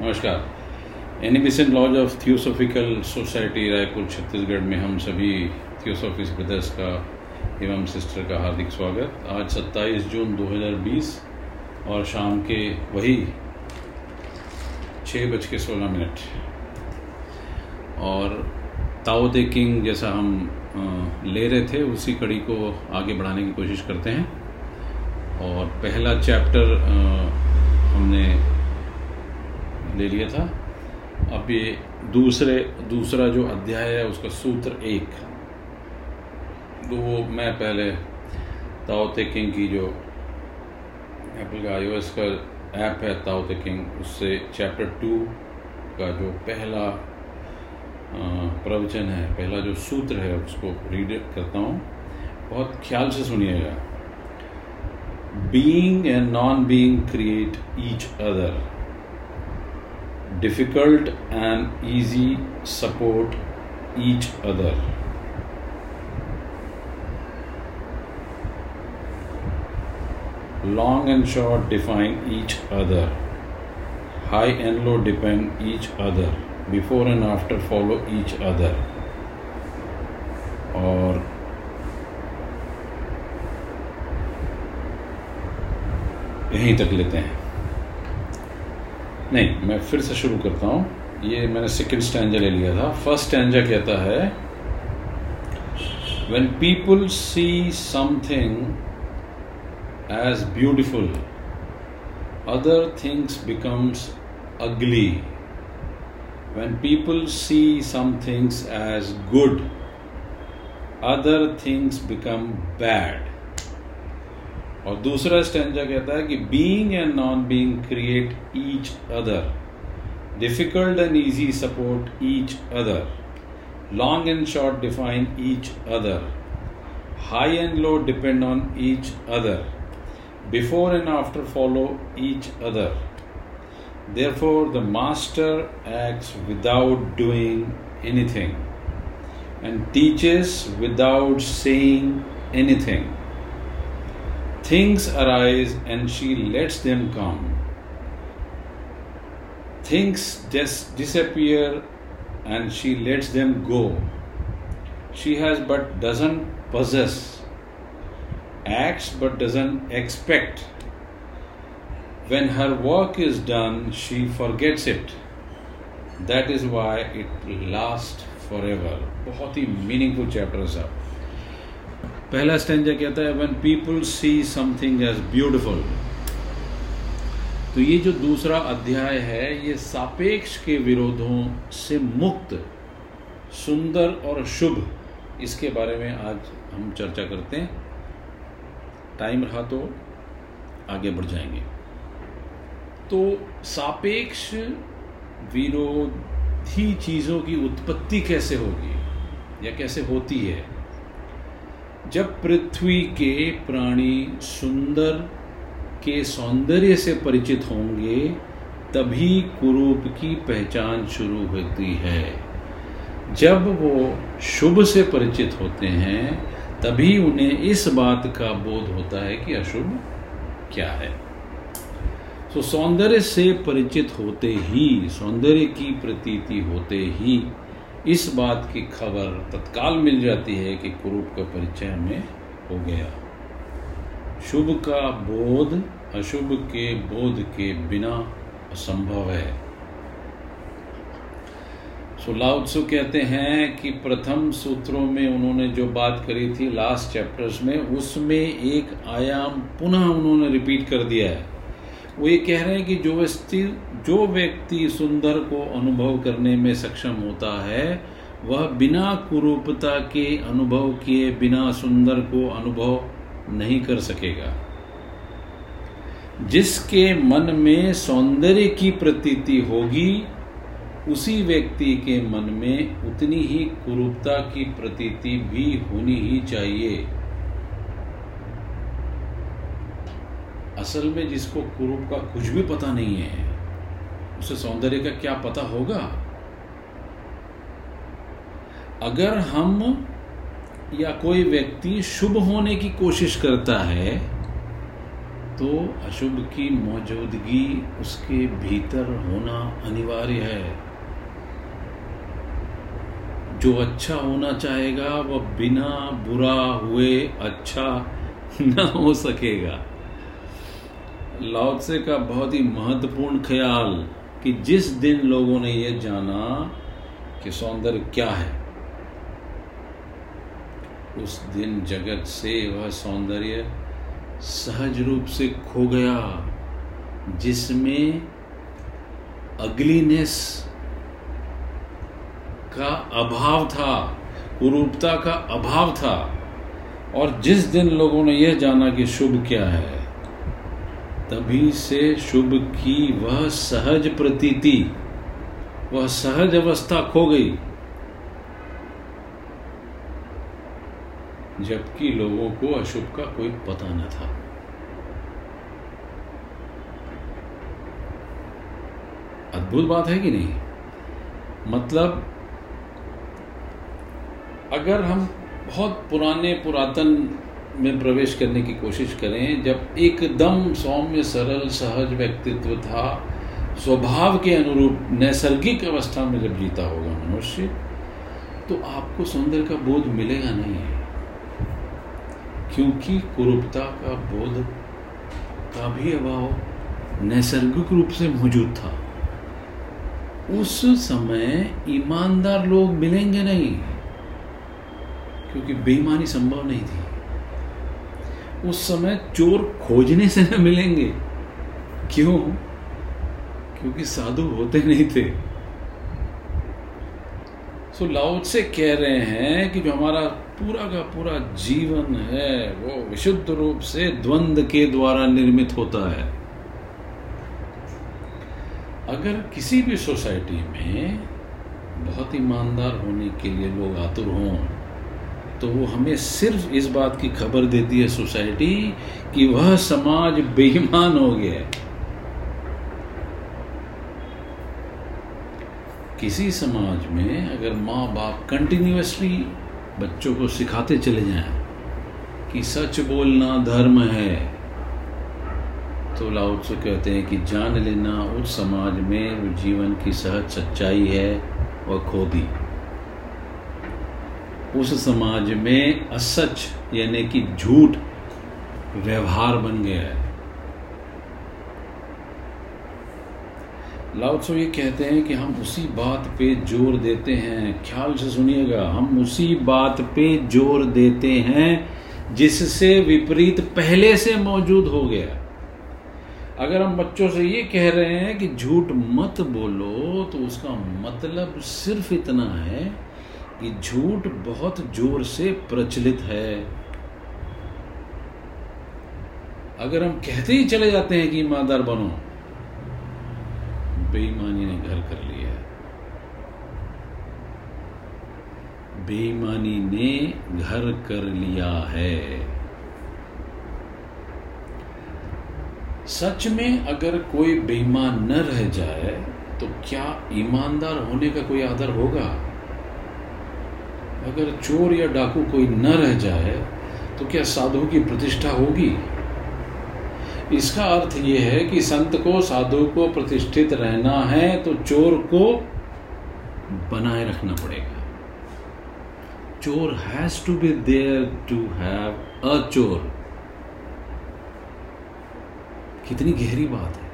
नमस्कार। Annie Besant lodge of theosophical society Raipur, Chhattisgarh में हम सभी थियोसॉफिस ब्रदर्स का एवं सिस्टर का हार्दिक स्वागत। आज 27 जून 2020 और शाम के वही छः बज के सोलह मिनट। और ताओ ते किंग जैसा हम ले रहे थे, उसी कड़ी को आगे बढ़ाने की कोशिश करते हैं। और पहला चैप्टर हमने ले लिया था। अब ये दूसरे, दूसरा जो अध्याय है, उसका सूत्र एक तो वो मैं पहले ताओ किंग की जो एप्पल का आई का ऐप है ताओ किंग उससे चैप्टर टू का जो पहला प्रवचन है, पहला जो सूत्र है, उसको रीड करता हूँ। बहुत ख्याल से सुनिएगा। Being and non being create each other difficult and easy support each other. Long and short define each other. High and low depend each other. Before and after follow each other. और यहीं तक लेते हैं नहीं, मैं फिर से शुरू करता हूँ। ये मैंने सेकेंड स्टैंजा ले लिया था। फ़र्स्ट स्टैंजा कहता है when people see something as beautiful other things becomes ugly when people see some things as good other things become bad और दूसरा स्टेंजा कहता है कि being and non being create each other difficult and easy support each other long and short define each other high and low depend on each other before and after follow each other there therefore, the master acts without doing anything and teaches without saying anything. Things arise and she lets them come. Things just disappear and she lets them go. She has but doesn't possess, acts but doesn't expect. When her work is done, she forgets it. That is why it lasts forever. बहुत ही meaningful chapter है साहब पहला stanza कहता है when people see something as beautiful तो ये जो दूसरा अध्याय है, ये सापेक्ष के विरोधों से मुक्त, सुंदर और शुभ, इसके बारे में आज हम चर्चा करते हैं। टाइम रहा तो आगे बढ़ जाएँगे। तो सापेक्ष विरोधी चीज़ों की उत्पत्ति कैसे होगी? या कैसे होती है? जब पृथ्वी के प्राणी सुंदर के सौंदर्य से परिचित होंगे, तभी कुरूप की पहचान शुरू होती है। जब वो शुभ से परिचित होते हैं, तभी उन्हें इस बात का बोध होता है कि अशुभ क्या है। तो सौंदर्य से परिचित होते ही, सौंदर्य की प्रतीति होते ही इस बात की खबर तत्काल मिल जाती है कि कुरूप का परिचय हमें हो गया। शुभ का बोध, अशुभ के बोध के बिना असंभव है। सुलाउत्सु कहते हैं कि प्रथम सूत्रों में उन्होंने जो बात करी थी लास्ट चैप्टर्स में, उसमें एक आयाम पुनः उन्होंने रिपीट कर दिया है। वो ये कह रहे हैं कि जो व्यक्ति जो व्यक्ति सुंदर को अनुभव करने में सक्षम होता है, वह बिना कुरूपता के अनुभव किए, बिना सुंदर को अनुभव नहीं कर सकेगा। जिसके मन में सौंदर्य की प्रतीति होगी, उसी व्यक्ति के मन में उतनी ही कुरूपता की प्रतीति भी होनी ही चाहिए। असल में जिसको कुरूप का कुछ भी पता नहीं है, उसे सौंदर्य का क्या पता होगा? अगर हम या कोई व्यक्ति शुभ होने की कोशिश करता है तो अशुभ की मौजूदगी उसके भीतर होना अनिवार्य है। जो अच्छा होना चाहेगा, वह बिना बुरा हुए अच्छा न हो सकेगा। लाओत्से का बहुत ही महत्वपूर्ण ख्याल कि जिस दिन लोगों ने यह जाना कि सौंदर्य क्या है, उस दिन जगत से वह सौंदर्य सहज रूप से खो गया, जिसमें अगलीनेस का अभाव था, कुरूपता का अभाव था। और जिस दिन लोगों ने यह जाना कि शुभ क्या है तभी से शुभ की वह सहज प्रतीति, वह सहज अवस्था खो गई। जबकि लोगों को अशुभ का कोई पता न था। अद्भुत बात है कि नहीं? मतलब अगर हम बहुत पुराने, पुरातन में प्रवेश करने की कोशिश करें, जब एकदम सौम्य, सरल, सहज व्यक्तित्व था, स्वभाव के अनुरूप नैसर्गिक अवस्था में जब जीता होगा मनुष्य तो आपको सौंदर्य का बोध मिलेगा नहीं। क्योंकि कुरूपता का बोध का भी अभाव नैसर्गिक रूप से मौजूद था। उस समय ईमानदार लोग मिलेंगे नहीं, क्योंकि बेईमानी संभव नहीं थी। उस समय चोर खोजने से न मिलेंगे। क्यों? क्योंकि साधु होते नहीं थे। सो लाउड से कह रहे हैं कि जो हमारा पूरा का पूरा जीवन है, वो विशुद्ध रूप से द्वंद के द्वारा निर्मित होता है। अगर किसी भी सोसाइटी में बहुत ईमानदार होने के लिए लोग आतुर हों तो वो हमें सिर्फ़ इस बात की खबर देती है सोसाइटी कि वह समाज बेईमान हो गया है। किसी समाज में अगर माँ बाप कंटिन्यूसली बच्चों को सिखाते चले जाएँ कि सच बोलना धर्म है तो लाउत्सु कहते हैं कि जान लेना उस समाज में जीवन की सहज सच्चाई है वह खो दी उस समाज में असच, यानी कि झूठ व्यवहार बन गया है। लाउत्सो ये कहते हैं कि हम उसी बात पे ज़ोर देते हैं। ख्याल से सुनिएगा, हम उसी बात पे ज़ोर देते हैं जिससे विपरीत पहले से मौजूद हो गया। अगर हम बच्चों से ये कह रहे हैं कि झूठ मत बोलो तो उसका मतलब सिर्फ़ इतना है कि झूठ बहुत ज़ोर से प्रचलित है। अगर हम कहते ही चले जाते हैं कि ईमानदार बनो, बेईमानी ने घर कर लिया है। बेईमानी ने घर कर लिया है। सच में अगर कोई बेईमान न रह जाए तो क्या ईमानदार होने का कोई आदर होगा? अगर चोर या डाकू कोई न रह जाए तो क्या साधु की प्रतिष्ठा होगी? इसका अर्थ यह है कि संत को, साधु को प्रतिष्ठित रहना है तो चोर को बनाए रखना पड़ेगा। चोर has to be there to have a चोर। कितनी गहरी बात है।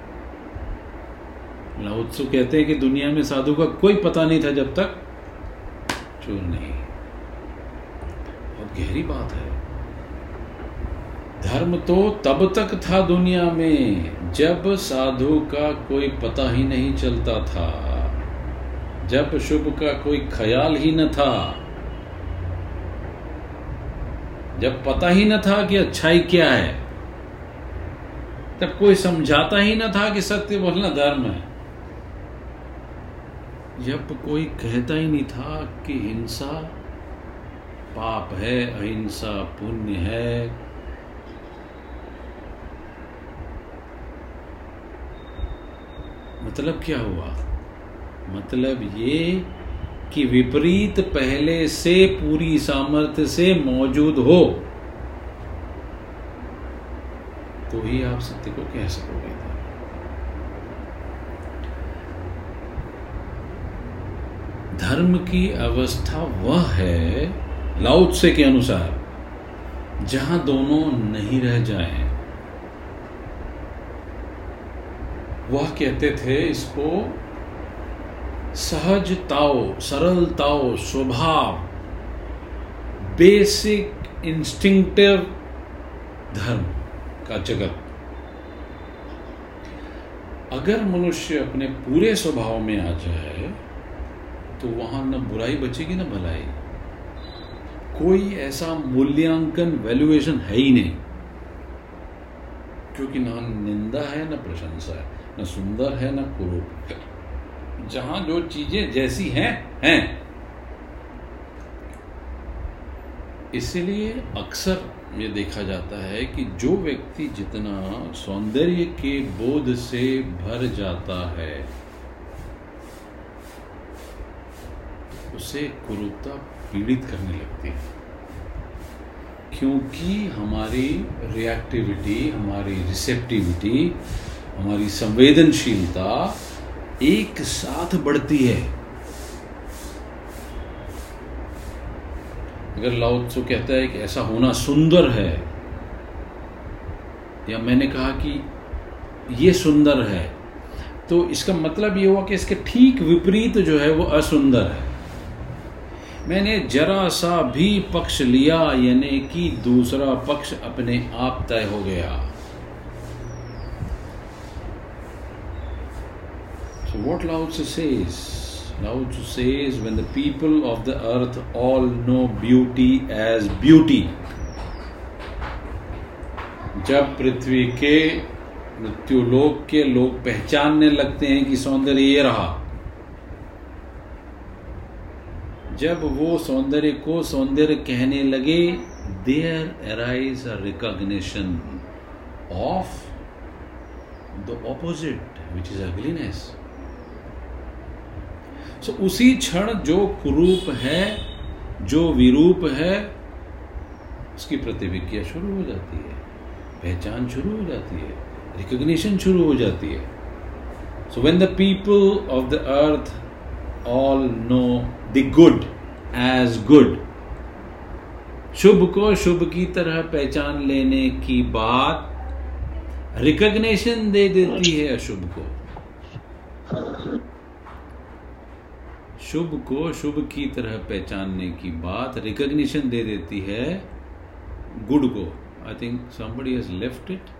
लाउत्सु कहते हैं कि दुनिया में साधु का कोई पता नहीं था जब तक चोर नहीं। गहरी बात है। धर्म तो तब तक था दुनिया में, जब साधु का कोई पता ही नहीं चलता था, जब शुभ का कोई ख्याल ही न था, जब पता ही न था कि अच्छाई क्या है तब कोई समझाता ही न था कि सत्य बोलना धर्म है, जब कोई कहता ही नहीं था कि हिंसा पाप है, अहिंसा पुण्य है। मतलब क्या हुआ? मतलब ये कि विपरीत पहले से पूरी सामर्थ्य से मौजूद हो। तो ही आप सत्य को कह सकोगे। धर्म की अवस्था वह है लाउत्से के अनुसार, जहाँ दोनों नहीं रह जाए, वह कहते थे इसको, सहज सहजताओ सरलताओ स्वभाव बेसिक इंस्टिंक्टिव धर्म का जगत। अगर मनुष्य अपने पूरे स्वभाव में आ जाए तो वहाँ न बुराई बचेगी न भलाई। कोई ऐसा मूल्यांकन वैल्यूएशन है ही नहीं। क्योंकि ना निंदा है, ना प्रशंसा है, ना सुंदर है, न कुरूप है। जहाँ जो चीज़ें जैसी हैं हैं। इसलिए अक्सर ये देखा जाता है कि जो व्यक्ति जितना सौंदर्य के बोध से भर जाता है, उसे कुरूपता पीड़ित करने लगती है। क्योंकि हमारी रिएक्टिविटी हमारी रिसेप्टिविटी हमारी संवेदनशीलता एक साथ बढ़ती है। अगर लाउत्सु कहता है कि ऐसा होना सुंदर है, या मैंने कहा कि ये सुंदर है तो इसका मतलब ये हुआ कि इसके ठीक विपरीत जो है वो असुंदर है। मैंने जरा सा भी पक्ष लिया यानी कि दूसरा पक्ष अपने आप तय हो गया So what Lao Tzu says? Lao Tzu says when the people of the earth all know beauty as beauty. जब पृथ्वी के मृत्युलोक के लोग पहचानने लगते हैं कि सौंदर्य ये रहा जब वो सौंदर्य को सौंदर्य कहने लगे there arise a recognition of the opposite which is ugliness so उसी क्षण जो कुरूप है, जो विरूप है, उसकी प्रतिविज्ञा शुरू हो जाती है। पहचान शुरू हो जाती है। रिकग्निशन शुरू हो जाती है। So when the people of the earth all know the good as good शुभ को शुभ की तरह पहचान लेने की बात रिकग्नेशन दे देती है अशुभ को। शुभ को शुभ की तरह पहचानने की बात रिकग्निशन दे देती है गुड को। I think somebody has left it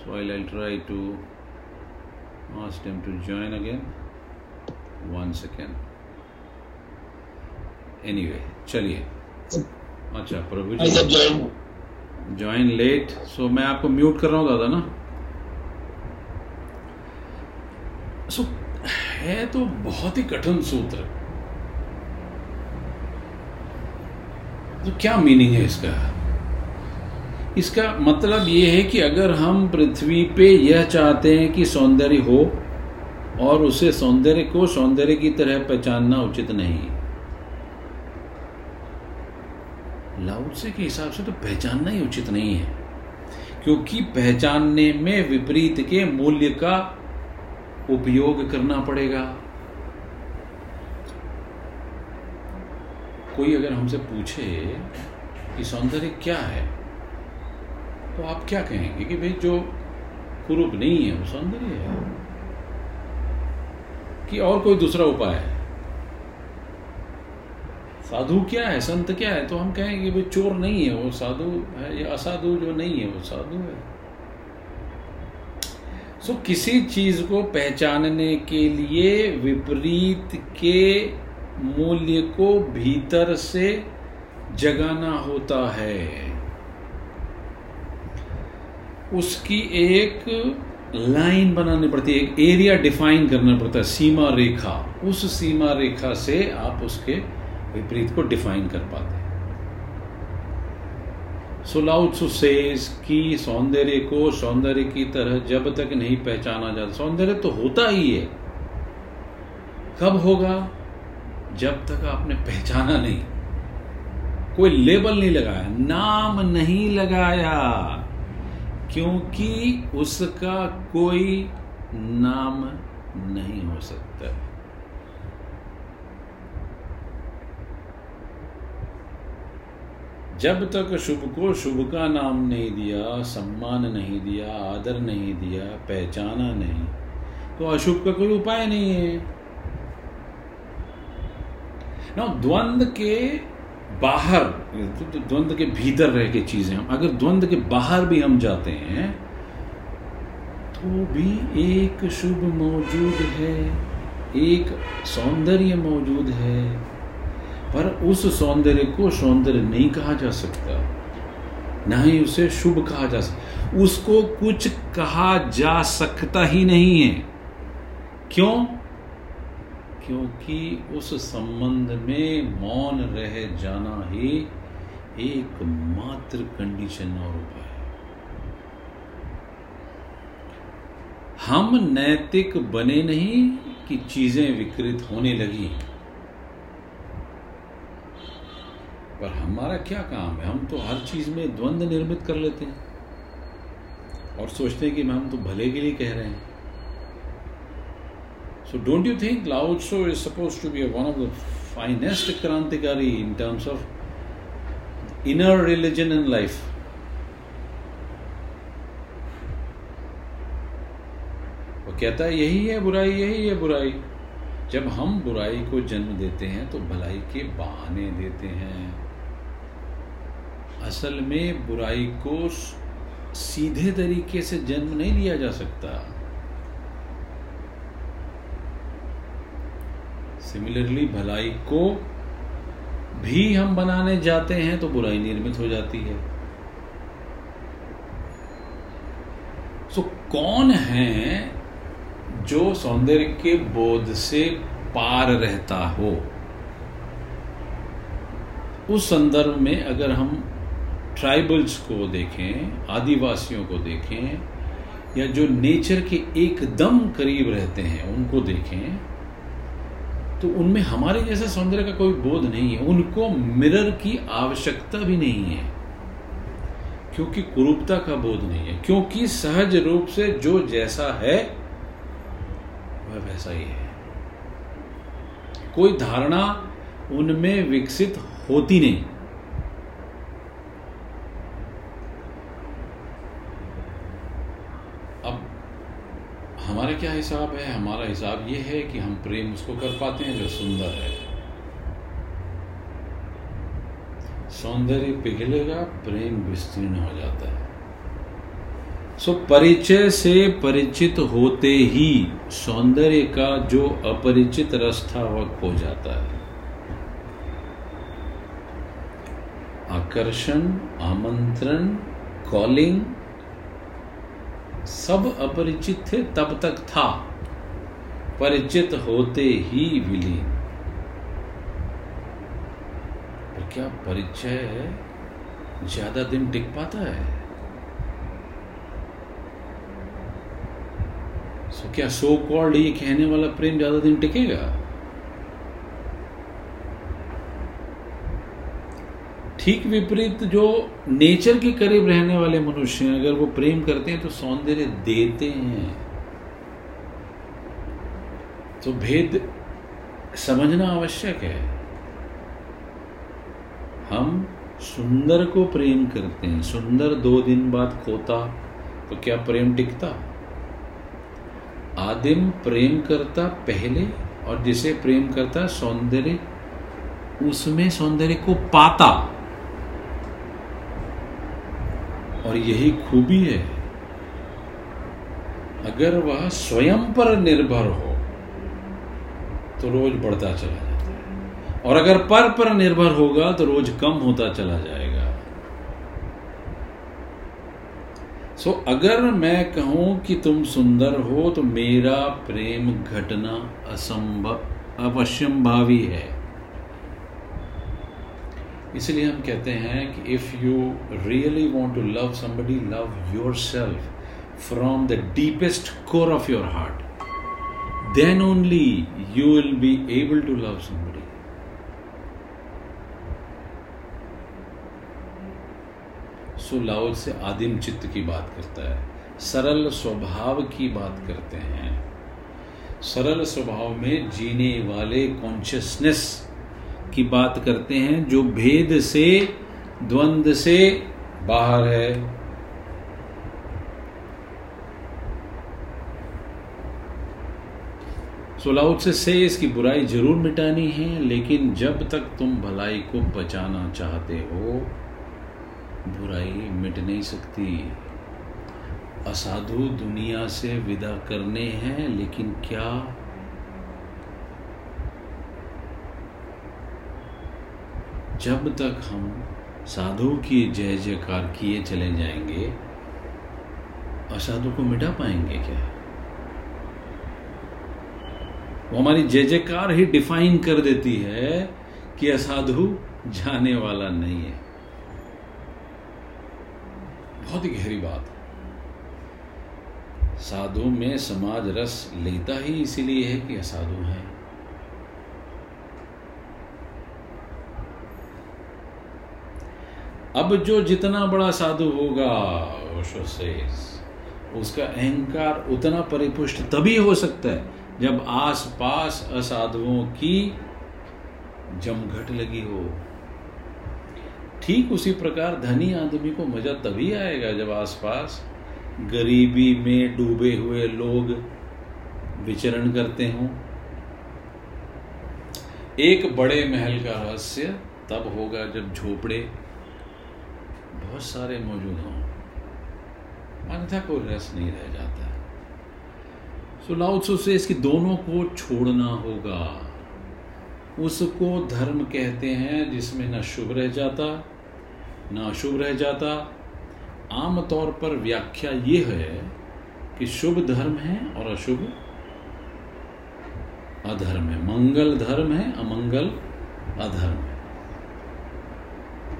so I'll, I'll try to ask them to join again. One anyway चलिए। अच्छा प्रभु जी। ज्वाइन लेट सो मैं आपको म्यूट कर रहा हूँ दादा ना? सो so, है तो बहुत ही कठिन सूत्र। तो क्या मीनिंग है इसका? इसका मतलब ये है कि अगर हम पृथ्वी पे यह चाहते हैं कि सौंदर्य हो और उसे सौंदर्य को सौंदर्य की तरह पहचानना उचित नहीं। लाउसे के हिसाब से तो पहचानना ही उचित नहीं है। क्योंकि पहचानने में विपरीत के मूल्य का उपयोग करना पड़ेगा। कोई अगर हमसे पूछे कि सौंदर्य क्या है तो आप क्या कहेंगे कि भाई जो कुरूप नहीं है, वो सौंदर्य है। कि और कोई दूसरा उपाय है? साधु क्या है? संत क्या है? तो हम कहेंगे, भाई, चोर नहीं है वो साधु, है? या असाधु जो नहीं है, वो साधु है। सो किसी चीज़ को पहचानने के लिए विपरीत के मूल्य को भीतर से जगाना होता है। उसकी एक लाइन बनानी पड़ती है, एक एरिया डिफाइन करना पड़ता है, सीमा रेखा। उस सीमा रेखा से आप उसके विपरीत को डिफाइन कर पाते हैं। सुलाउत्सु सेज कि सौंदर्य को सौंदर्य की तरह जब तक नहीं पहचाना जाता। सौंदर्य तो होता ही है। कब होगा? जब तक आपने पहचाना नहीं। कोई लेबल नहीं लगाया, नाम नहीं लगाया, क्योंकि उसका कोई नाम नहीं हो सकता। जब तक शुभ को शुभ का नाम नहीं दिया, सम्मान नहीं दिया, आदर नहीं दिया, पहचाना नहीं तो अशुभ का कोई उपाय नहीं है। ना द्वंद के बाहर तो द्वंद के भीतर रह के चीज़ें हम, अगर द्वंद के बाहर भी हम जाते हैं तो भी एक शुभ मौजूद है, एक सौंदर्य मौजूद है। पर उस सौंदर्य को सौंदर्य नहीं कहा जा सकता, ना ही उसे शुभ कहा जा सकता। उसको कुछ कहा जा सकता ही नहीं है। क्यों? क्योंकि उस संबंध में मौन रह जाना ही एकमात्र कंडीशन और उपाय है। हम नैतिक बने नहीं कि चीज़ें विकृत होने लगी पर हमारा क्या काम है? हम तो हर चीज़ में द्वंद्व निर्मित कर लेते हैं। और सोचते हैं कि हम तो भले के लिए कह रहे हैं। So don't you think Lao Tzu is supposed to be one of the finest Krantikari in terms of inner religion and? वो कहता है, यही है बुराई, यही है बुराई। जब हम बुराई को जन्म देते हैं तो भलाई के बहाने देते हैं। असल में बुराई को सीधे तरीके से जन्म नहीं लिया जा सकता। सिमिलरली भलाई को भी हम बनाने जाते हैं तो बुराई निर्मित हो जाती है। सो so, कौन है जो सौंदर्य के बोध से पार रहता हो? उस संदर्भ में अगर हम ट्राइबल्स को देखें, आदिवासियों को देखें, या जो नेचर के एकदम करीब रहते हैं, उनको देखें तो उनमें हमारे जैसे सौंदर्य का कोई बोध नहीं है। उनको मिरर की आवश्यकता भी नहीं है, क्योंकि कुरूपता का बोध नहीं है, क्योंकि सहज रूप से जो जैसा है, वह वैसा ही है। कोई धारणा उनमें विकसित होती नहीं। हमारा क्या हिसाब है? हमारा हिसाब ये है कि हम प्रेम उसको कर पाते हैं जो सुंदर है। सौंदर्य पिघलेगा, प्रेम विस्तीर्ण हो जाता है। सो परिचय से परिचित होते ही सौंदर्य का जो अपरिचित रस था वह खो जाता है। आकर्षण, आमंत्रण, कॉलिंग सब अपरिचित थे तब तक था। परिचित होते ही विलीन पर क्या परिचय ज़्यादा दिन टिक पाता है? सो क्या सो कॉल्ड ये कहने वाला प्रेम ज़्यादा दिन टिकेगा? ठीक विपरीत जो नेचर के करीब रहने वाले मनुष्य हैं, अगर वो प्रेम करते हैं तो सौंदर्य देते हैं। तो भेद समझना आवश्यक है। हम सुंदर को प्रेम करते हैं। सुंदर दो दिन बाद खोता तो क्या प्रेम टिकता? आदिम प्रेम करता पहले, और जिसे प्रेम करता सौंदर्य, उसमें सौंदर्य को पाता। और यही खूबी है। अगर वह स्वयं पर निर्भर हो तो रोज बढ़ता चला जाता है। और अगर पर पर निर्भर होगा तो रोज कम होता चला जाएगा। सो so, अगर मैं कहूँ कि तुम सुंदर हो तो मेरा प्रेम घटना असंभव अवश्यम भावी है। इसलिए हम कहते हैं कि if you really want to love somebody love yourself from the deepest core of your heart then only you will be able to love somebody so Lao Tzu आदिम चित्त की बात करता है। सरल स्वभाव की बात करते हैं। सरल स्वभाव में जीने वाले कॉन्शियसनेस की बात करते हैं जो भेद से, द्वंद से बाहर है। सोलाउट से से इसकी बुराई ज़रूर मिटानी है, लेकिन जब तक तुम भलाई को बचाना चाहते हो, बुराई मिट नहीं सकती। असाधु दुनिया से विदा करने हैं, लेकिन क्या जब तक हम साधु की जय जयकार किए चले जाएँगे, असाधु को मिटा पाएँगे क्या? वो हमारी जय जयकार ही डिफाइन कर देती है कि असाधु जाने वाला नहीं है। बहुत ही गहरी बात। साधु में समाज रस लेता ही इसीलिए है कि असाधु है। अब जो जितना बड़ा साधु होगा से उसका अहंकार उतना परिपुष्ट तभी हो सकता है जब आस पास असाधुओं की जमघट लगी हो। ठीक उसी प्रकार धनी आदमी को मज़ा तभी आएगा जब आसपास गरीबी में डूबे हुए लोग विचरण करते हों। एक बड़े महल का रहस्य तब होगा जब झोपड़े बहुत सारे मौजूद हों। अन्यथा कोई रस नहीं रह जाता। सो लाउत्सु से इसकी दोनों को छोड़ना होगा। उसको धर्म कहते हैं जिसमें न शुभ रह जाता, न अशुभ रह जाता। आमतौर पर व्याख्या ये है कि शुभ धर्म है और अशुभ अधर्म है। मंगल धर्म है, अमंगल अधर्म है।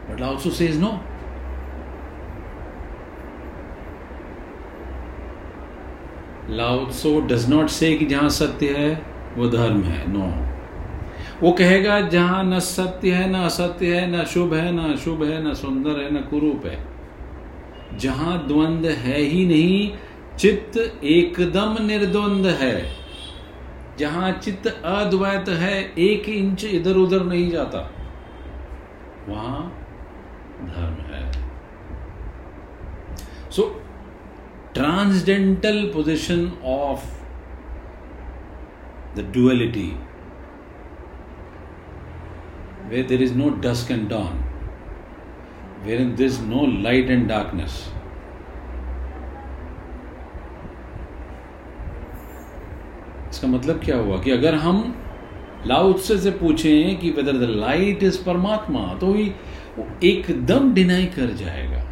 But Lao Tzu says no Lao Tzu does not say कि जहाँ सत्य है वो धर्म है नो वो कहेगा जहाँ न सत्य है न असत्य है न शुभ है न अशुभ है न सुंदर है न कुरूप है। जहाँ द्वंद है ही नहीं चित्त एकदम निर्द्वंद है। जहाँ चित्त अद्वैत है एक इंच इधर उधर नहीं जाता। वहाँ धर्म है। सो so, transcendental position of the duality, where there is no dusk and dawn, wherein there is no light and darkness. इसका मतलब क्या हुआ कि अगर हम लाउत्से से पूछें कि वेदर द लाइट इज़ परमात्मा तो ही वो एकदम डिनाई कर जाएगा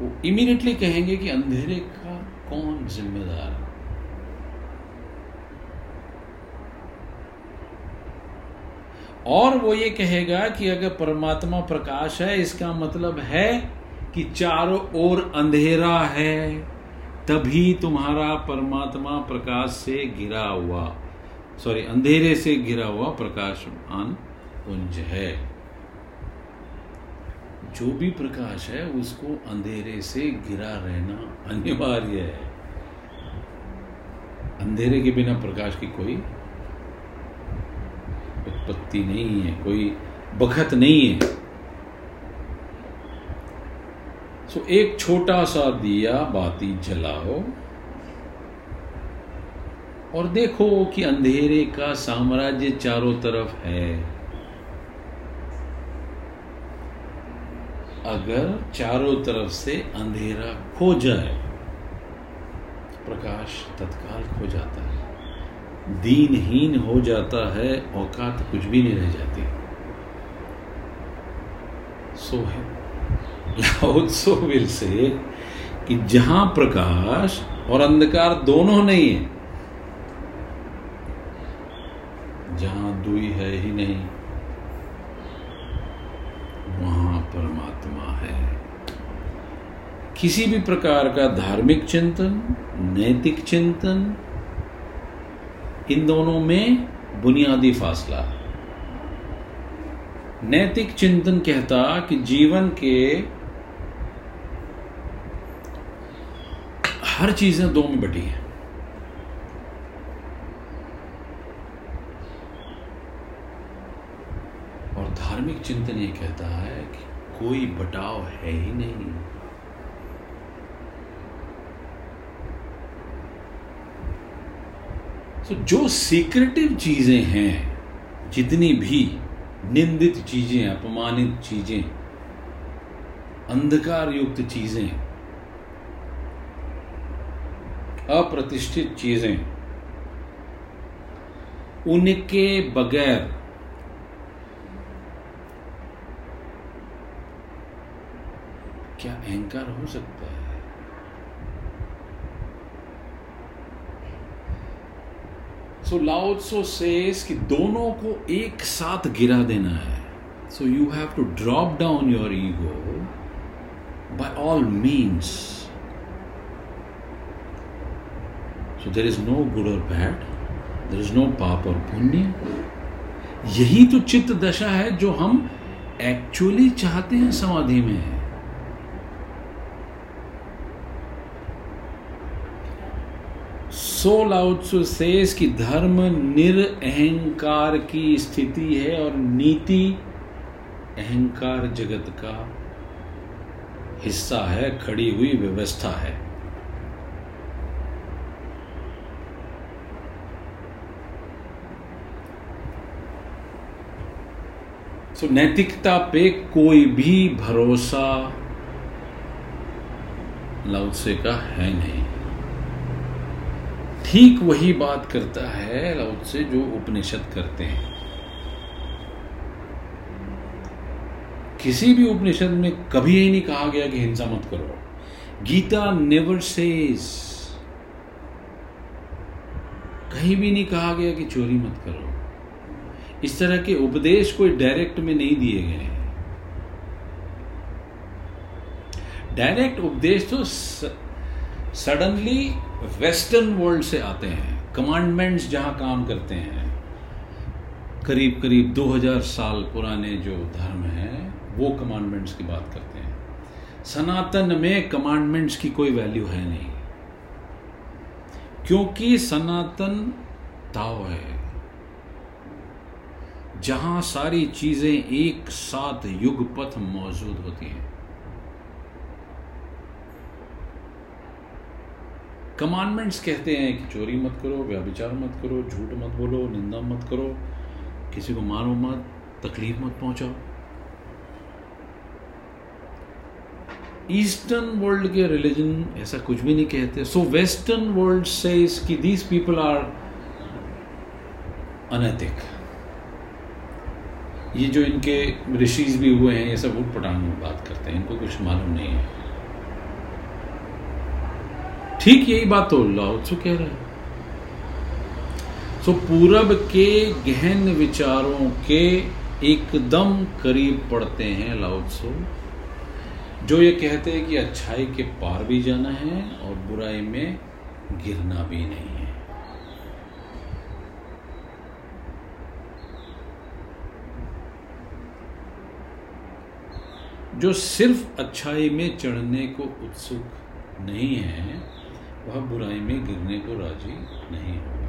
वो इमीडिएटली कहेंगे कि अंधेरे का कौन जिम्मेदार है? और वो ये कहेगा कि अगर परमात्मा प्रकाश है, इसका मतलब है कि चारों ओर अंधेरा है, तभी तुम्हारा परमात्मा प्रकाश से घिरा हुआ सॉरी अंधेरे से घिरा हुआ प्रकाशमान पुंज है। जो भी प्रकाश है, उसको अंधेरे से गिरा रहना अनिवार्य है। अंधेरे के बिना प्रकाश की कोई उत्पत्ति नहीं है, कोई बखत नहीं है। सो एक छोटा सा दिया बाती जलाओ और देखो कि अंधेरे का साम्राज्य चारों तरफ़ है। अगर चारों तरफ़ से अंधेरा खो जाए, प्रकाश तत्काल खो जाता है। दीनहीन हो जाता है, औकात कुछ भी नहीं रह जाती। सो है। सो विल से कि जहाँ प्रकाश और अंधकार दोनों नहीं है, जहाँ दुई है ही नहीं, वहाँ परमात्मा किसी भी प्रकार का धार्मिक चिंतन, नैतिक चिंतन, इन दोनों में बुनियादी फासला नैतिक चिंतन कहता कि जीवन के हर चीज़ें दो में बटी हैं। और धार्मिक चिंतन ये कहता है कि कोई बटाव है ही नहीं। तो जो सीक्रेटिव चीज़ें हैं, जितनी भी निंदित चीज़ें, अपमानित चीज़ें अंधकार युक्त चीज़ें, अप्रतिष्ठित चीज़ें, उनके बगैर क्या अहंकार हो सकता है? सो लाउत्सो कि दोनों को एक साथ गिरा देना है। So you have to drop down your ego by all means so there is no good और बैड देर इज़ नो पाप और पुण्य। यही तो चित्त दशा है जो हम एक्चुअली चाहते हैं समाधि में। है सो लाउत्सु सेस कि धर्म निरअहकार की स्थिति है और नीति अहंकार जगत का हिस्सा है खड़ी हुई व्यवस्था है। सो so, नैतिकता पे कोई भी भरोसा लाउत्से का है नहीं। ठीक वही बात करता है लाउत से जो उपनिषद करते हैं। किसी भी उपनिषद में कभी यही नहीं कहा गया कि हिंसा मत करो। गीता नेवर सेज कहीं भी नहीं कहा गया कि चोरी मत करो। इस तरह के उपदेश कोई डायरेक्ट में नहीं दिए गए हैं। डायरेक्ट उपदेश तो सडनली वेस्टर्न वर्ल्ड से आते हैं। कमांडमेंट्स जहाँ काम करते हैं। करीब करीब 2000 साल पुराने जो धर्म हैं, वो कमांडमेंट्स की बात करते हैं। सनातन में कमांडमेंट्स की कोई वैल्यू है नहीं। क्योंकि सनातन ताव है। जहाँ सारी चीज़ें एक साथ युग पथ मौजूद होती हैं। कमांडमेंट्स कहते हैं कि चोरी मत करो, व्याभिचार मत करो, झूठ मत बोलो, निंदा मत करो, किसी को मारो मत, तकलीफ़ मत पहुंचाओ। ईस्टर्न वर्ल्ड के रिलीजन ऐसा कुछ भी नहीं कहते। सो वेस्टर्न वर्ल्ड से कि दीज पीपल आर अनैतिक ये जो इनके ऋषिज भी हुए हैं, ये सब उठ पटांग में बात करते हैं। इनको कुछ मालूम नहीं है। ठीक यही बात तो लाओत्सु कह रहा है। सो पूरब के गहन विचारों के एकदम करीब पड़ते हैं लाओत्सु जो ये कहते हैं कि अच्छाई के पार भी जाना है और बुराई में गिरना भी नहीं है। जो सिर्फ़ अच्छाई में चढ़ने को उत्सुक नहीं है वह बुराई में गिरने को राज़ी नहीं होगा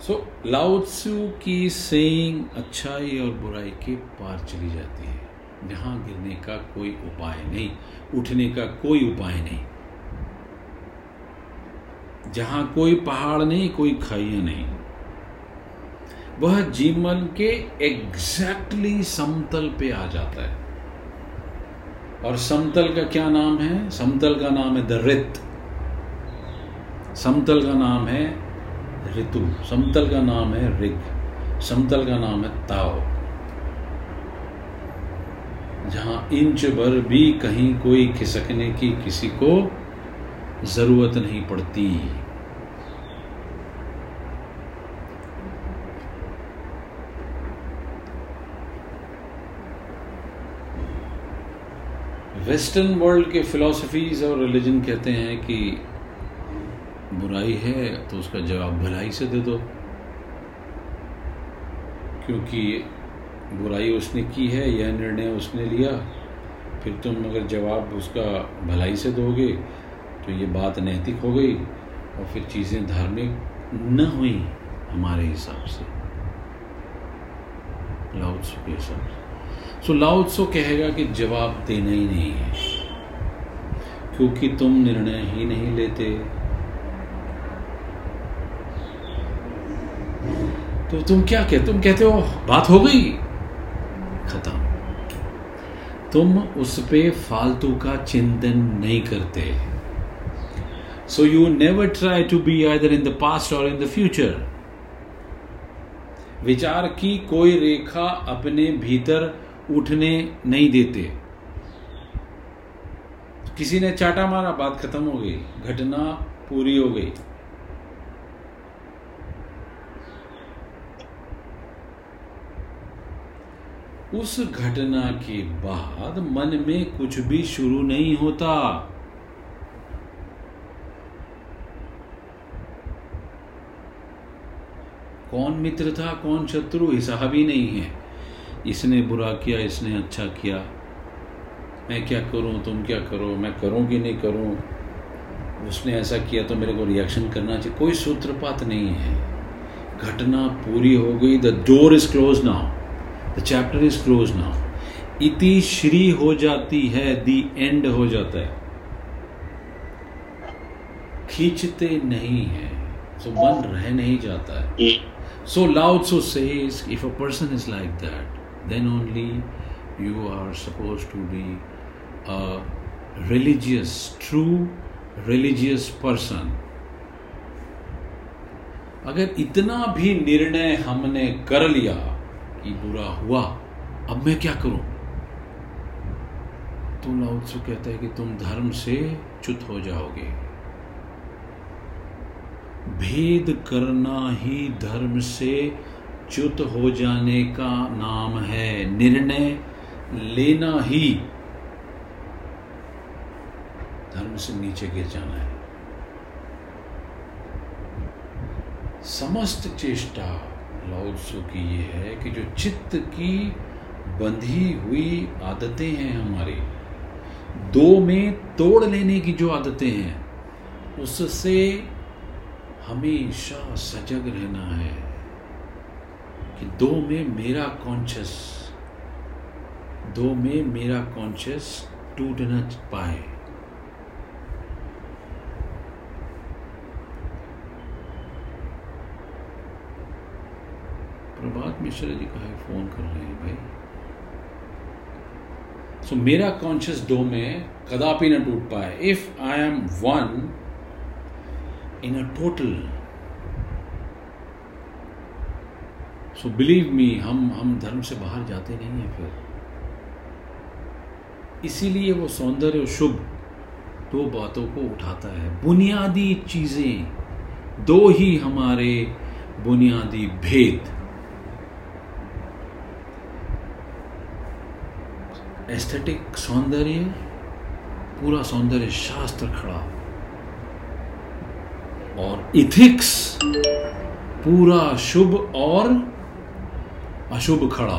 सो लाउत्सु की सेइंग अच्छाई और बुराई के पार चली जाती है। जहाँ गिरने का कोई उपाय नहीं, उठने का कोई उपाय नहीं। जहाँ कोई पहाड़ नहीं, कोई खाइया नहीं। वह जीवन के एग्जैक्टली exactly समतल पे आ जाता है। और समतल का क्या नाम है? समतल का नाम है द रित समतल का नाम है ऋतु. समतल का नाम है ऋग. समतल का नाम है ताओ जहाँ इंच भर भी कहीं कोई खिसकने की किसी को ज़रूरत नहीं पड़ती। वेस्टर्न वर्ल्ड के फिलोसफीज और रिलीजन कहते हैं कि बुराई है तो उसका जवाब भलाई से दे दो। क्योंकि बुराई उसने की है, यह निर्णय उसने लिया। फिर तुम अगर जवाब उसका भलाई से दोगे तो ये बात नैतिक हो गई और फिर चीज़ें धार्मिक न हुई हमारे हिसाब से। लाउत्सो के हिसाब से सो लाउत्सो कहेगा कि जवाब देना ही नहीं है। क्योंकि तुम निर्णय ही नहीं लेते। तो तुम क्या कहते तुम कहते हो, बात हो गई। खत्म। तुम उस पे फालतू का चिंतन नहीं करते। So you never try to be either in the past और इन द फ्यूचर विचार की कोई रेखा अपने भीतर उठने नहीं देते। किसी ने चाटा मारा, बात खत्म हो गई। घटना पूरी हो गई। उस घटना के बाद मन में कुछ भी शुरू नहीं होता। कौन मित्र था, कौन शत्रु हिसाब ही नहीं है। इसने बुरा किया इसने अच्छा किया। मैं क्या करूँ तुम क्या करो? मैं करूँ कि नहीं करूँ? उसने ऐसा किया तो मेरे को रिएक्शन करना चाहिए। कोई सूत्रपात नहीं है। घटना पूरी हो गई। The door is close now the chapter is close now इति श्री हो जाती है दी एंड हो जाता है। खींचते नहीं है। सो so, मन रह नहीं जाता है। So Lao Tzu says if a person is like that then only you are supposed to be a religious true religious person अगर इतना भी निर्णय हमने कर लिया कि बुरा हुआ, अब मैं क्या करूँ? तो लाउत्सु कहता है कि तुम धर्म से चुत हो जाओगे। भेद करना ही धर्म से च्युत हो जाने का नाम है। निर्णय लेना ही। धर्म से नीचे गिर जाना है। समस्त चेष्टा लाउत्सु की ये है कि जो चित्त की बंधी हुई आदतें हैं हमारी, दो में तोड़ लेने की जो आदतें हैं, उससे हमेशा सजग रहना है। कि दो में मेरा कॉन्शियस दो में मेरा कॉन्शियस टूट न पाए। प्रभात मिश्रा जी का है फ़ोन कर रहे हैं भाई। सो so, मेरा कॉन्शियस दो में कदापि न टूट पाए। If I am one in a total so believe me हम हम धर्म से बाहर जाते नहीं हैं फिर। इसीलिए वो सौंदर्य और शुभ दो बातों को उठाता है। बुनियादी चीज़ें दो ही हमारे बुनियादी भेद। एस्थेटिक सौंदर्य, पूरा सौंदर्य शास्त्र खड़ा। और इथिक्स पूरा शुभ और अशुभ खड़ा।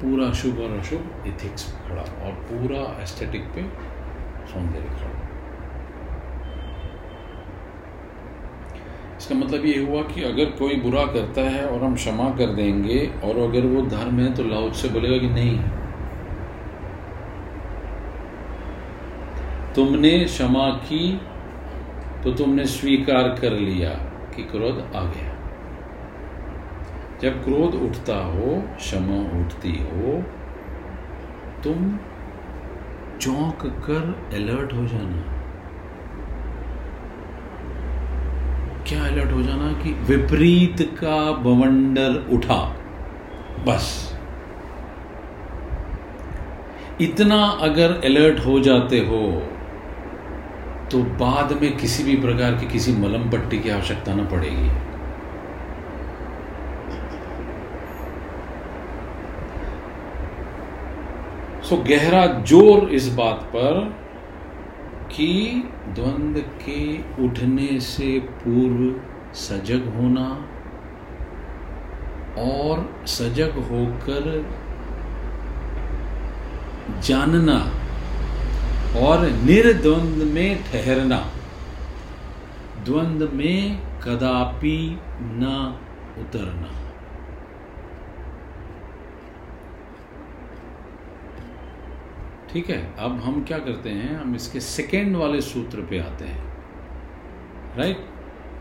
पूरा शुभ और अशुभ इथिक्स खड़ा और पूरा एस्थेटिक पे सौंदर्य खड़ा। इसका मतलब ये हुआ कि अगर कोई बुरा करता है और हम क्षमा कर देंगे और अगर वो धर्म है तो लाउद से बोलेगा कि नहीं। तुमने क्षमा की तो तुमने स्वीकार कर लिया कि क्रोध आ गया। जब क्रोध उठता हो, क्षमा उठती हो, तुम चौंक कर अलर्ट हो जाना। क्या अलर्ट हो जाना कि विपरीत का बवंडर उठा? बस। इतना अगर अलर्ट हो जाते हो तो बाद में किसी भी प्रकार की किसी मलम पट्टी की आवश्यकता ना पड़ेगी। सो गहरा ज़ोर इस बात पर कि द्वंद के उठने से पूर्व सजग होना और सजग होकर जानना और निर्द्वंद में ठहरना। द्वंद में कदापि न उतरना। ठीक है, अब हम क्या करते हैं? हम इसके सेकेंड वाले सूत्र पे आते हैं। राइट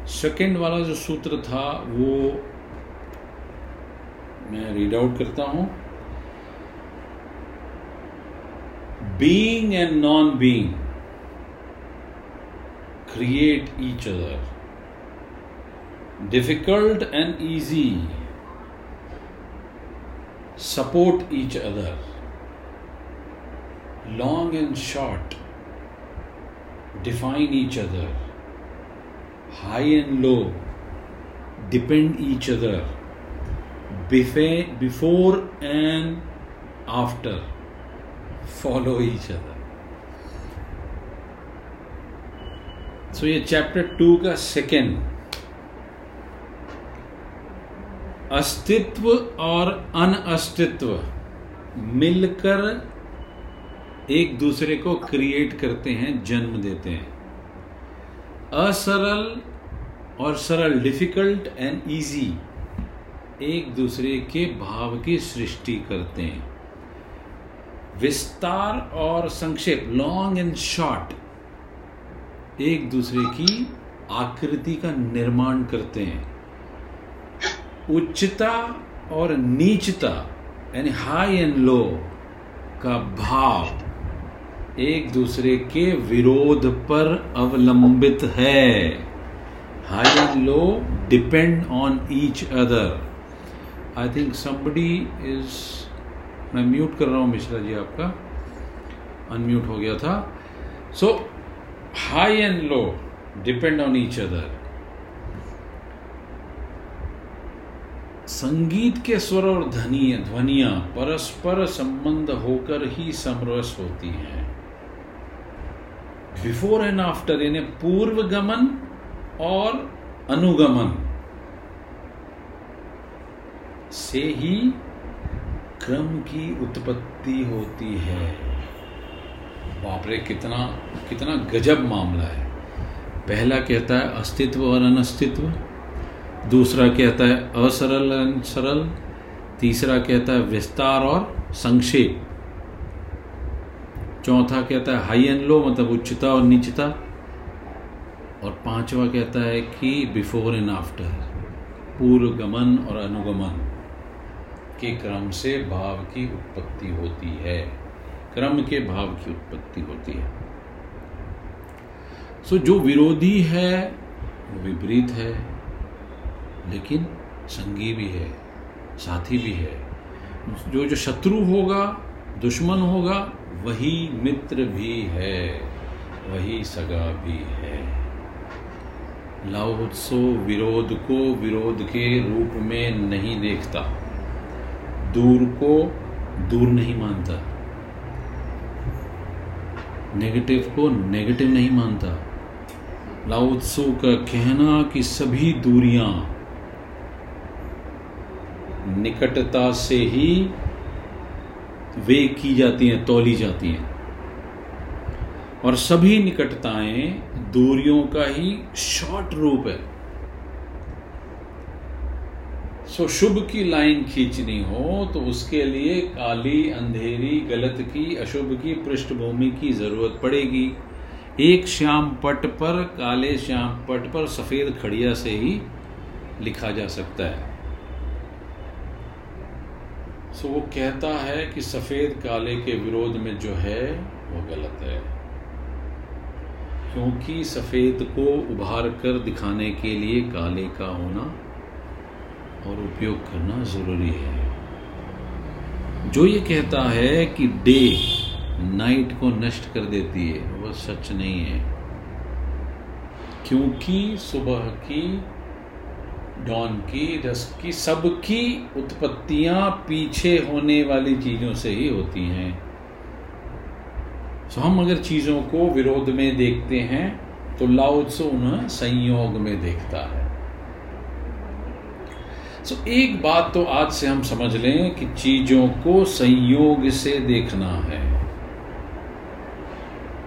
सेकेंड वाला जो सूत्र था, वो मैं रीड आउट करता हूँ। being and non being create each other. Difficult and easy support each other. Long and short define each other. High and low depend each other. Before and after follow each other. सो ये chapter two का second अस्तित्व और अनअस्तित्व मिलकर एक दूसरे को create करते हैं, जन्म देते हैं असरल और सरल डिफ़िकल्ट एंड इजी एक दूसरे के भाव की सृष्टि करते हैं विस्तार और संक्षेप लॉन्ग एंड शॉर्ट एक दूसरे की आकृति का निर्माण करते हैं। उच्चता और नीचता, यानी हाई एंड लो का भाव एक दूसरे के विरोध पर अवलंबित है। High and low depend on each other I think somebody is मैं म्यूट कर रहा हूँ, मिश्रा जी आपका। अनम्यूट हो गया था। So high and low depend on each other संगीत के स्वर और ध्वनि, ध्वनिया परस्पर संबंध होकर ही समरस होती हैं। बिफोर एंड आफ्टर यानी पूर्व गमन और अनुगमन। से ही क्रम की उत्पत्ति होती है। बाप रे कितना कितना गजब मामला है। पहला कहता है अस्तित्व और अनस्तित्व, दूसरा कहता है असरल सरल, तीसरा कहता है विस्तार और संक्षेप। चौथा कहता है हाई एंड लो मतलब उच्चता और नीचता। और पांचवा कहता है कि बिफोर एंड आफ्टर पूर्व गमन और अनुगमन। के क्रम से भाव की उत्पत्ति होती है। क्रम के भाव की उत्पत्ति होती है। सो जो विरोधी है, वो विपरीत है। लेकिन संगी भी है, साथी भी है। जो जो शत्रु होगा, दुश्मन होगा, वही मित्र भी है, वही सगा भी है। लाओत्सो विरोध को विरोध के रूप में नहीं देखता। दूर को दूर नहीं मानता। नेगेटिव को नेगेटिव नहीं मानता। लाउत्सु का कहना कि सभी दूरियाँ निकटता से ही वे की जाती हैं, तोली जाती हैं। और सभी निकटताएँ दूरियों का ही शॉर्ट रूप है। सो शुभ की लाइन खींचनी हो तो उसके लिए काली, अंधेरी, गलत की, अशुभ की, पृष्ठभूमि की ज़रूरत पड़ेगी। एक श्याम पट पर, काले श्याम पट पर सफ़ेद खड़िया से ही लिखा जा सकता है। सो वो कहता है कि सफ़ेद काले के विरोध में जो है, वो गलत है। क्योंकि सफ़ेद को उभार कर दिखाने के लिए काले का होना और उपयोग करना ज़रूरी है। जो ये कहता है कि डे नाइट को नष्ट कर देती है, वह सच नहीं है। क्योंकि सुबह की, डॉन की, रस की सबकी उत्पत्तियाँ पीछे होने वाली चीज़ों से ही होती हैं। तो हम अगर चीज़ों को विरोध में देखते हैं तो लाउत्सो उन्हें संयोग में देखता है। सो एक बात तो आज से हम समझ लें कि चीज़ों को संयोग से देखना है।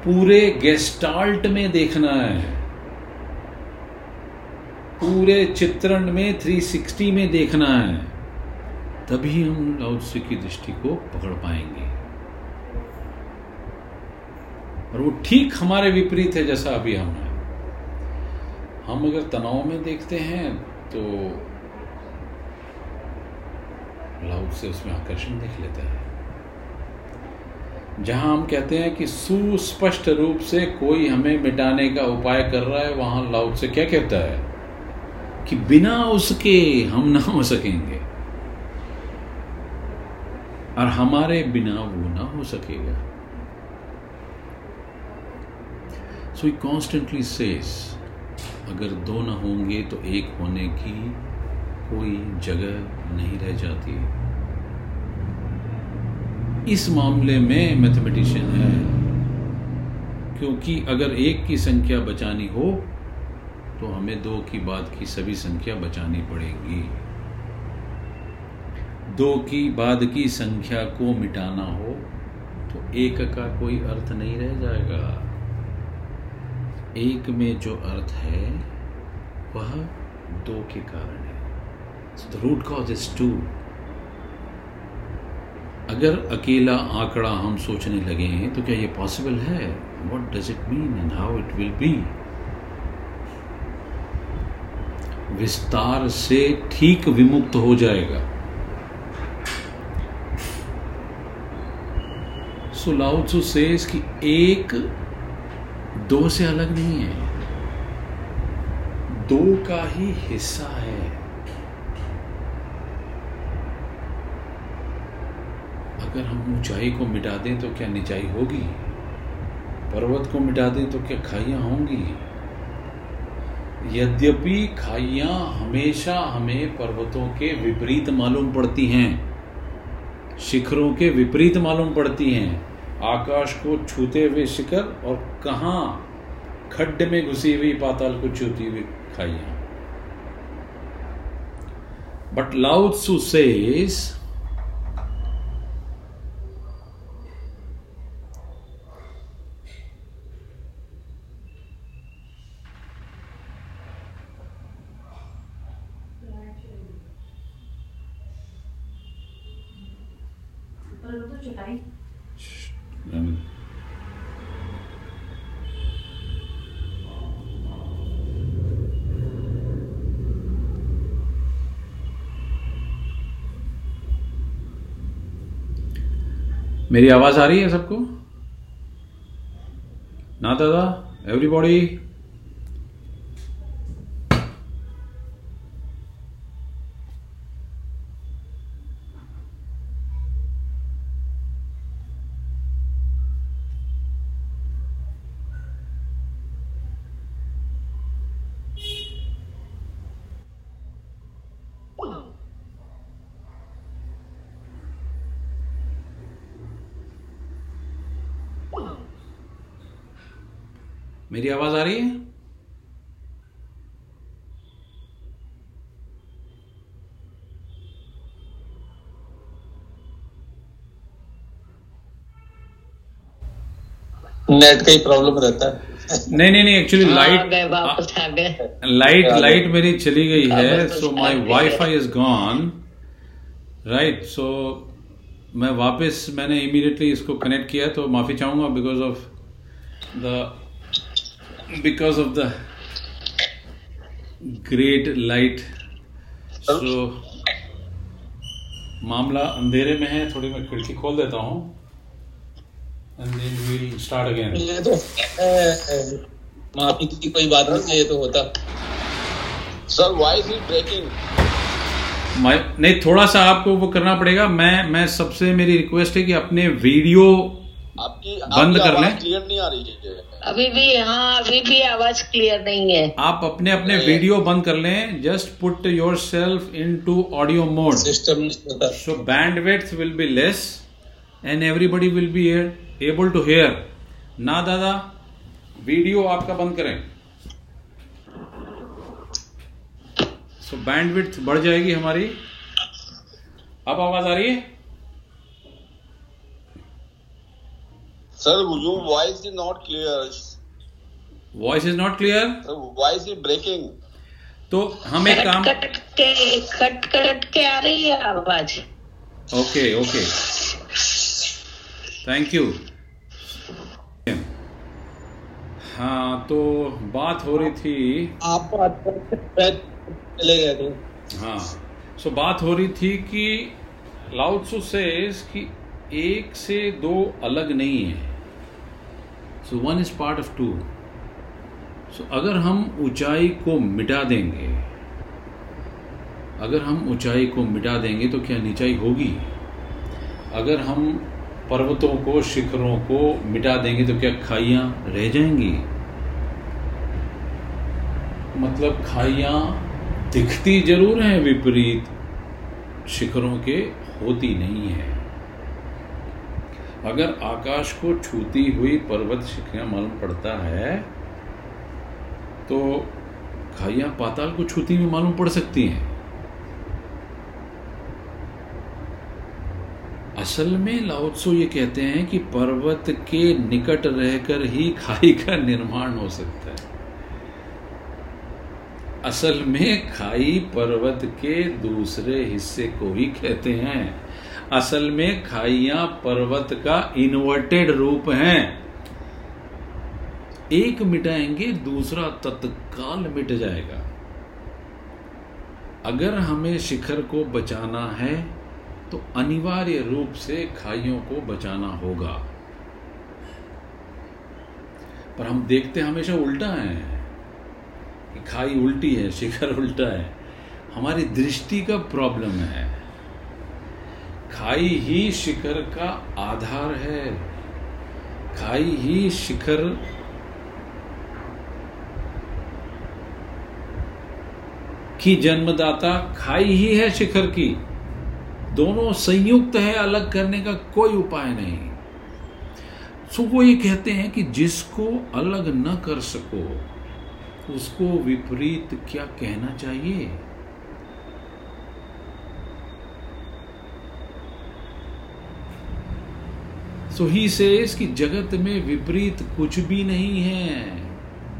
पूरे गेस्टाल्ट में देखना है। पूरे चित्रण में 360 में देखना है। तभी हम लाउत्से की दृष्टि को पकड़ पाएँगे। और वो ठीक हमारे विपरीत है जैसा अभी हम है। हम अगर तनाव में देखते हैं तो लाउड से उसमें आकर्षण देख लेते हैं। जहाँ हम कहते हैं कि सुस्पष्ट रूप से कोई हमें मिटाने का उपाय कर रहा है, वहाँ लाउड से क्या कहता है? कि बिना उसके हम ना हो सकेंगे। और हमारे बिना वो ना हो सकेगा। सो ही कॉन्स्टेंटली सेस अगर दो ना होंगे तो एक होने की कोई जगह नहीं रह जाती। इस मामले में मैथमेटिशियन है, क्योंकि अगर एक की संख्या बचानी हो तो हमें दो की बाद की सभी संख्या बचानी पड़ेगी। दो की बाद की संख्या को मिटाना हो तो एक का कोई अर्थ नहीं रह जाएगा। एक में जो अर्थ है, वह दो के कारण है। So the root cause is अगर अकेला आंकड़ा हम सोचने लगे हैं तो क्या ये पॉसिबल है? What does it mean and how it will be विस्तार से ठीक विमुक्त हो जाएगा। सो लाउत्सु कि एक दो से अलग नहीं है। दो का ही हिस्सा अगर हम ऊंचाई को मिटा दें तो क्या निचाई होगी? पर्वत को मिटा दें तो क्या खाइयाँ होंगी? यद्यपि खाइयाँ हमेशा हमें पर्वतों के विपरीत मालूम पड़ती हैं, शिखरों के विपरीत मालूम पड़ती हैं, आकाश को छूते हुए शिखर और कहा खड्ड में घुसी हुई पाताल को छूती हुई खाइयाँ। बट लाउड सु सेज मेरी आवाज़ आ रही है सबको? ना दादा एवरीबॉडी मेरी आवाज़ आ रही है? नेट का ही प्रॉब्लम रहता है। नहीं नहीं नहीं एक्चुअली लाइट लाइट लाइट मेरी चली गई है so my. Wifi is gone right so मैं वापस मैंने इमीडिएटली इसको कनेक्ट किया तो माफ़ी चाहूँगा because of the because of the great light so मामला अंधेरे में है थोड़ी मैं खिड़की खोल देता हूँ and then we'll start again ये तो माफ़ी की कोई बात नहीं ये तो होता। Sir, why is it breaking? नहीं थोड़ा सा आपको वो करना पड़ेगा। मैं मैं सबसे मेरी रिक्वेस्ट है कि अपने वीडियो आपकी बंद आपकी कर लें। क्लियर नहीं आ रही है। अभी भी हाँ अभी भी आवाज़ क्लियर नहीं है। आप अपने अपने वीडियो बंद कर लें। Just put yourself into audio mode system so bandwidth will be less and everybody will be able to hear ना दादा वीडियो आपका बंद करें। सो so, बैंडविड्थ बढ़ जाएगी हमारी। अब आवाज़ आ रही है? Sir, your voice is not clear. Voice is not clear Sir, voice is breaking. तो हम एक काम कट कट के कट कट के आ रही है आवाज़। ओके ओके थैंक यू हाँ तो बात हो रही थी आपको शायद चले गए थे। हाँ सो बात हो रही थी कि लाउत्सु सेज कि एक से दो अलग नहीं है। So one is part of two so अगर हम ऊंचाई को मिटा देंगे, अगर हम ऊंचाई को मिटा देंगे तो क्या निचाई होगी? अगर हम पर्वतों को, शिखरों को मिटा देंगे तो क्या खाइयाँ रह जाएँगी? मतलब खाइयाँ दिखती ज़रूर हैं विपरीत, शिखरों के होती नहीं है। अगर आकाश को छूती हुई पर्वत शिखरियाँ मालूम पड़ता है तो खाइयाँ पाताल को छूती हुई मालूम पड़ सकती हैं। असल में लाओत्सो ये कहते हैं कि पर्वत के निकट रहकर ही खाई का निर्माण हो सकता है। असल में खाई पर्वत के दूसरे हिस्से को ही कहते हैं। असल में खाइया पर्वत का इन्वर्टेड रूप है। एक मिटाएँगे, दूसरा तत्काल मिट जाएगा। अगर हमें शिखर को बचाना है तो अनिवार्य रूप से खाइयों को बचाना होगा। पर हम देखते हमेशा उल्टा है खाई उल्टी है, शिखर उल्टा है। हमारी दृष्टि का प्रॉब्लम है। खाई ही शिखर का आधार है। खाई ही शिखर की जन्मदाता खाई ही है शिखर की। दोनों संयुक्त है, अलग करने का कोई उपाय नहीं। सो वो ये कहते हैं कि जिसको अलग न कर सको, उसको विपरीत क्या कहना चाहिए? सो ही सेज कि जगत में विपरीत कुछ भी नहीं है,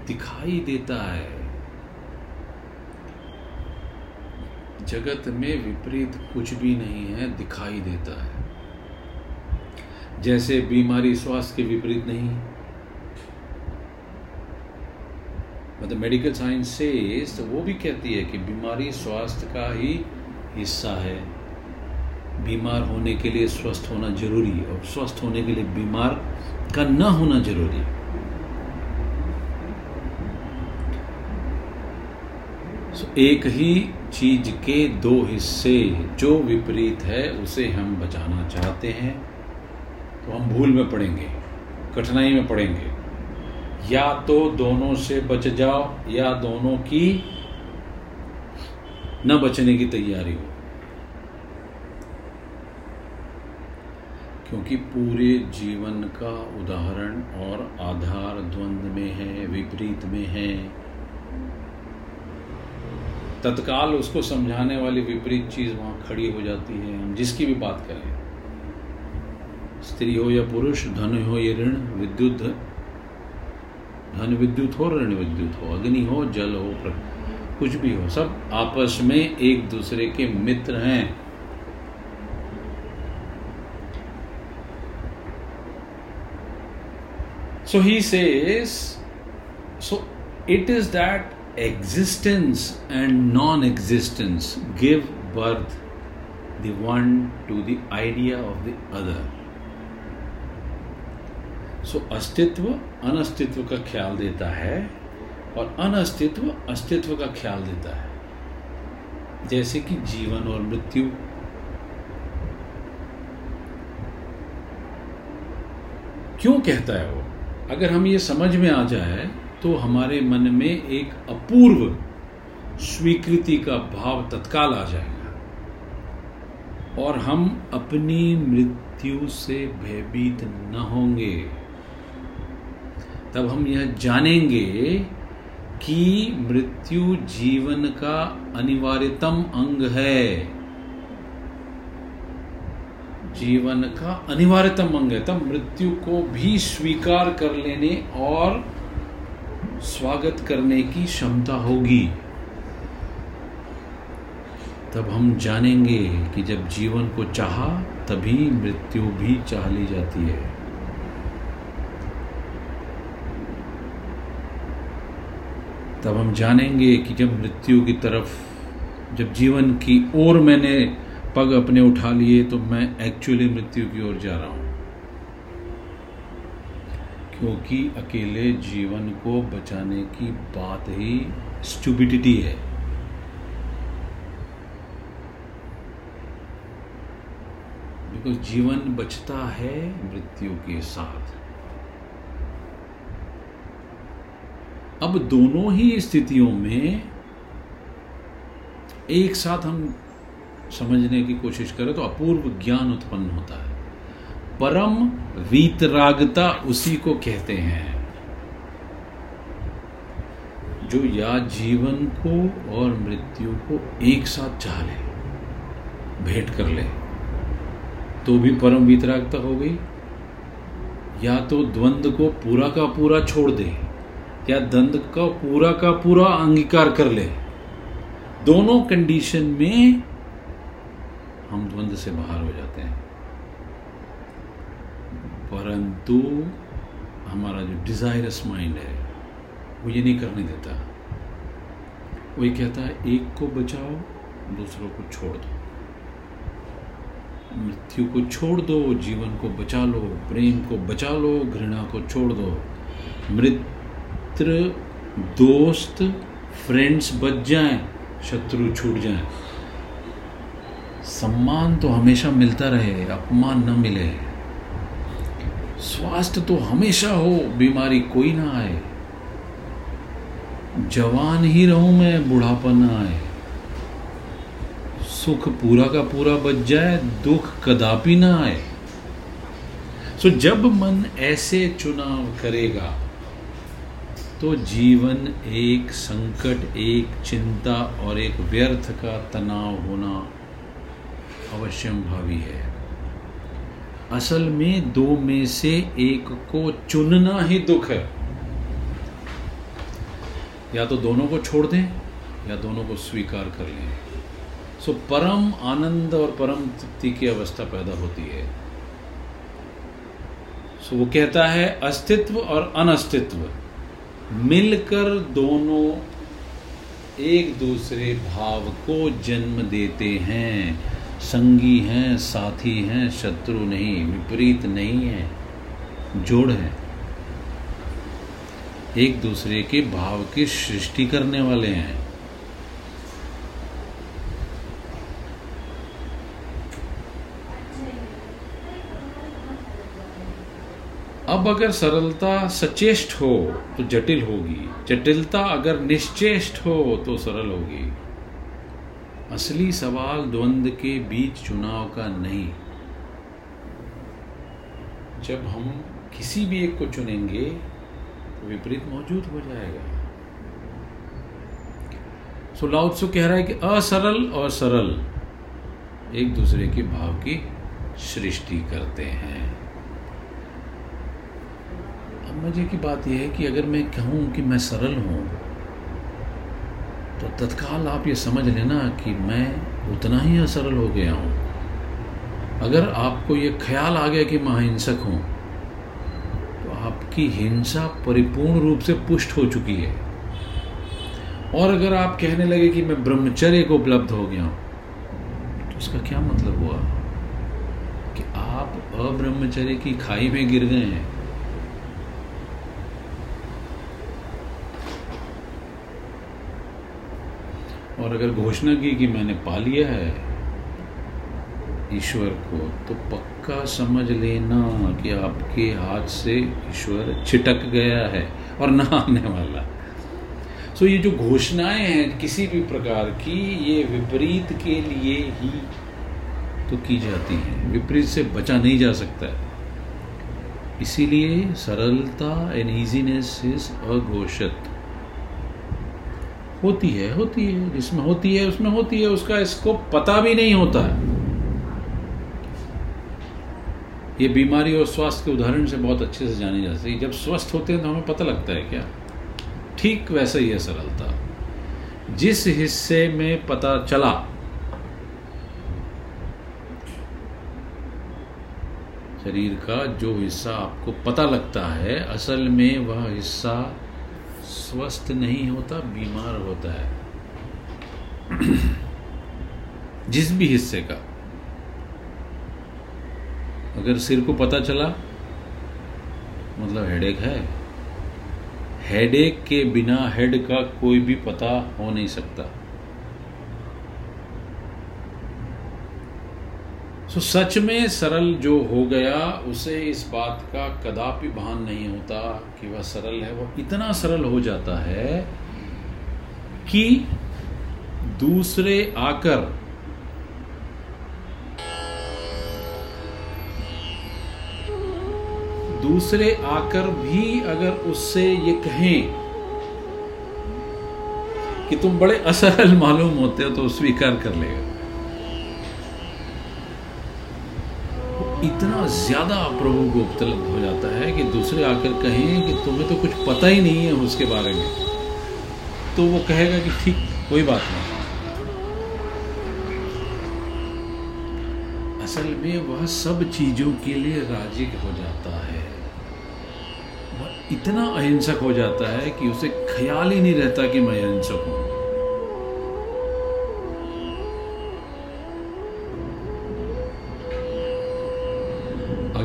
दिखाई देता है। जगत में विपरीत कुछ भी नहीं है, दिखाई देता है। जैसे बीमारी स्वास्थ्य के विपरीत नहीं। मतलब मेडिकल साइंस से तो वो भी कहती है कि बीमारी स्वास्थ्य का ही हिस्सा है। बीमार होने के लिए स्वस्थ होना ज़रूरी है और स्वस्थ होने के लिए बीमार का न होना ज़रूरी है। So, एक ही चीज़ के दो हिस्से जो विपरीत है उसे हम बचाना चाहते हैं तो हम भूल में पड़ेंगे कठिनाई में पड़ेंगे। या तो दोनों से बच जाओ या दोनों की न बचने की तैयारी हो। क्योंकि पूरे जीवन का उदाहरण और आधार द्वंद्व में है, विपरीत में है। तत्काल उसको समझाने वाली विपरीत चीज़ वहाँ खड़ी हो जाती है। हम जिसकी भी बात करें, स्त्री हो या पुरुष, धन हो या ऋण, विद्युत, धन विद्युत हो, ऋण विद्युत हो, अग्नि हो, जल हो कुछ भी हो, सब आपस में एक दूसरे के मित्र हैं। So he says, so it is that existence and non existence give birth the one to the idea of the other. So so, अस्तित्व अनस्तित्व का ख्याल देता है और अनअस्तित्व अस्तित्व का ख्याल देता है जैसे कि जीवन और मृत्यु क्यों कहता है वो अगर हम ये समझ में आ जाए तो हमारे मन में एक अपूर्व स्वीकृति का भाव तत्काल आ जाएगा। और हम अपनी मृत्यु से भयभीत न होंगे। तब हम यह जानेंगे कि मृत्यु जीवन का अनिवार्यतम अंग है। जीवन का अनिवार्यतम अंग है, तब मृत्यु को भी स्वीकार कर लेने और स्वागत करने की क्षमता होगी। तब हम जानेंगे कि जब जीवन को चाहा, तभी मृत्यु भी चाह ली जाती है। तब हम जानेंगे कि जब मृत्यु की तरफ़, जब जीवन की ओर मैंने पग अपने उठा लिए तो मैं एक्चुअली मृत्यु की ओर जा रहा हूँ। क्योंकि अकेले जीवन को बचाने की बात ही स्टूबिडिटी है। बिकॉज़ जीवन बचता है मृत्यु के साथ। अब दोनों ही स्थितियों में एक साथ हम समझने की कोशिश करें तो अपूर्व ज्ञान उत्पन्न होता है। परम वीतरागता उसी को कहते हैं। जो या जीवन को और मृत्यु को एक साथ चाह ले, भेंट कर ले तो भी परम वीतरागता हो गई। या तो द्वंद को पूरा का पूरा छोड़ दे, या द्वंद का पूरा का पूरा अंगीकार कर ले। दोनों कंडीशन में हम द्वंद से बाहर हो जाते हैं। परंतु हमारा जो डिजायरस माइंड है, वो ये नहीं करने देता। वो ये कहता है, एक को बचाओ, दूसरों को छोड़ दो। मृत्यु को छोड़ दो, जीवन को बचा लो, प्रेम को बचा लो, घृणा को छोड़ दो। मित्र, दोस्त फ्रेंड्स बच जाएँ, शत्रु छूट जाएँ। सम्मान तो हमेशा मिलता रहे, अपमान न मिले। स्वास्थ्य तो हमेशा हो, बीमारी कोई ना आए। जवान ही रहूँ मैं, बुढ़ापा ना आए। सुख पूरा का पूरा बच जाए, दुख कदापि ना आए। सो जब मन ऐसे चुनाव करेगा तो जीवन एक संकट, एक चिंता और एक व्यर्थ का तनाव होना अवश्यम भावी है। असल में दो में से एक को चुनना ही दुख है। या तो दोनों को छोड़ दें, या दोनों को स्वीकार कर लें। सो परम आनंद और परम तृप्ति की अवस्था पैदा होती है। सो वो कहता है, अस्तित्व और अनस्तित्व, मिलकर दोनों एक दूसरे भाव को जन्म देते हैं। संगी हैं, साथी हैं, शत्रु नहीं, विपरीत नहीं है, जोड़ है। एक दूसरे के भाव की सृष्टि करने वाले हैं। अब अगर सरलता सचेष्ट हो तो जटिल होगी। जटिलता अगर निश्चेष्ट हो तो सरल होगी। असली सवाल द्वंद के बीच चुनाव का नहीं। जब हम किसी भी एक को चुनेंगे तो विपरीत मौजूद हो जाएगा। सो लाउत्सु कह रहा है कि असरल और सरल एक दूसरे के भाव की सृष्टि करते हैं। अब मज़े की बात यह है कि अगर मैं कहूँ कि मैं सरल हूँ तो तत्काल आप ये समझ लेना कि मैं उतना ही असरल हो गया हूँ। अगर आपको ये ख्याल आ गया कि मैं अहिंसक हूँ तो आपकी हिंसा परिपूर्ण रूप से पुष्ट हो चुकी है। और अगर आप कहने लगे कि मैं ब्रह्मचर्य को उपलब्ध हो गया हूँ तो उसका क्या मतलब हुआ? कि आप अब्रह्मचर्य की खाई में गिर गए हैं। और अगर घोषणा की कि मैंने पा लिया है ईश्वर को तो पक्का समझ लेना कि आपके हाथ से ईश्वर छिटक गया है और ना आने वाला। सो ये जो घोषणाएँ हैं किसी भी प्रकार की, ये विपरीत के लिए ही तो की जाती हैं। विपरीत से बचा नहीं जा सकता है। इसीलिए सरलता एंड इजीनेस इज़ अघोषित। होती है होती है, जिसमें होती है, उसमें होती है, उसका इसको पता भी नहीं होता है। ये बीमारी और स्वास्थ्य के उदाहरण से बहुत अच्छे से जानी जाती है। जब स्वस्थ होते हैं तो हमें पता लगता है क्या? ठीक वैसा ही है सरलता। जिस हिस्से में पता चला, शरीर का जो हिस्सा आपको पता लगता है, असल में वह हिस्सा स्वस्थ नहीं होता, बीमार होता है। जिस भी हिस्से का। अगर सिर को पता चला मतलब हेडेक है हेडेक के बिना हेड का कोई भी पता हो नहीं सकता। सो सच में सरल जो हो गया, उसे इस बात का कदापि भान नहीं होता कि वह सरल है। वह इतना सरल हो जाता है कि दूसरे आकर दूसरे आकर भी अगर उससे ये कहें कि तुम बड़े असरल मालूम होते हो तो स्वीकार कर लेगा। इतना ज़्यादा प्रभु को उपलब्ध हो जाता है कि दूसरे आकर कहें कि तुम्हें तो कुछ पता ही नहीं है उसके बारे में। तो वो कहेगा कि ठीक, कोई बात नहीं। असल में वह सब चीज़ों के लिए राज़ी हो जाता है। वह इतना अहिंसक हो जाता है कि उसे ख्याल ही नहीं रहता कि मैं अहिंसक हूँ।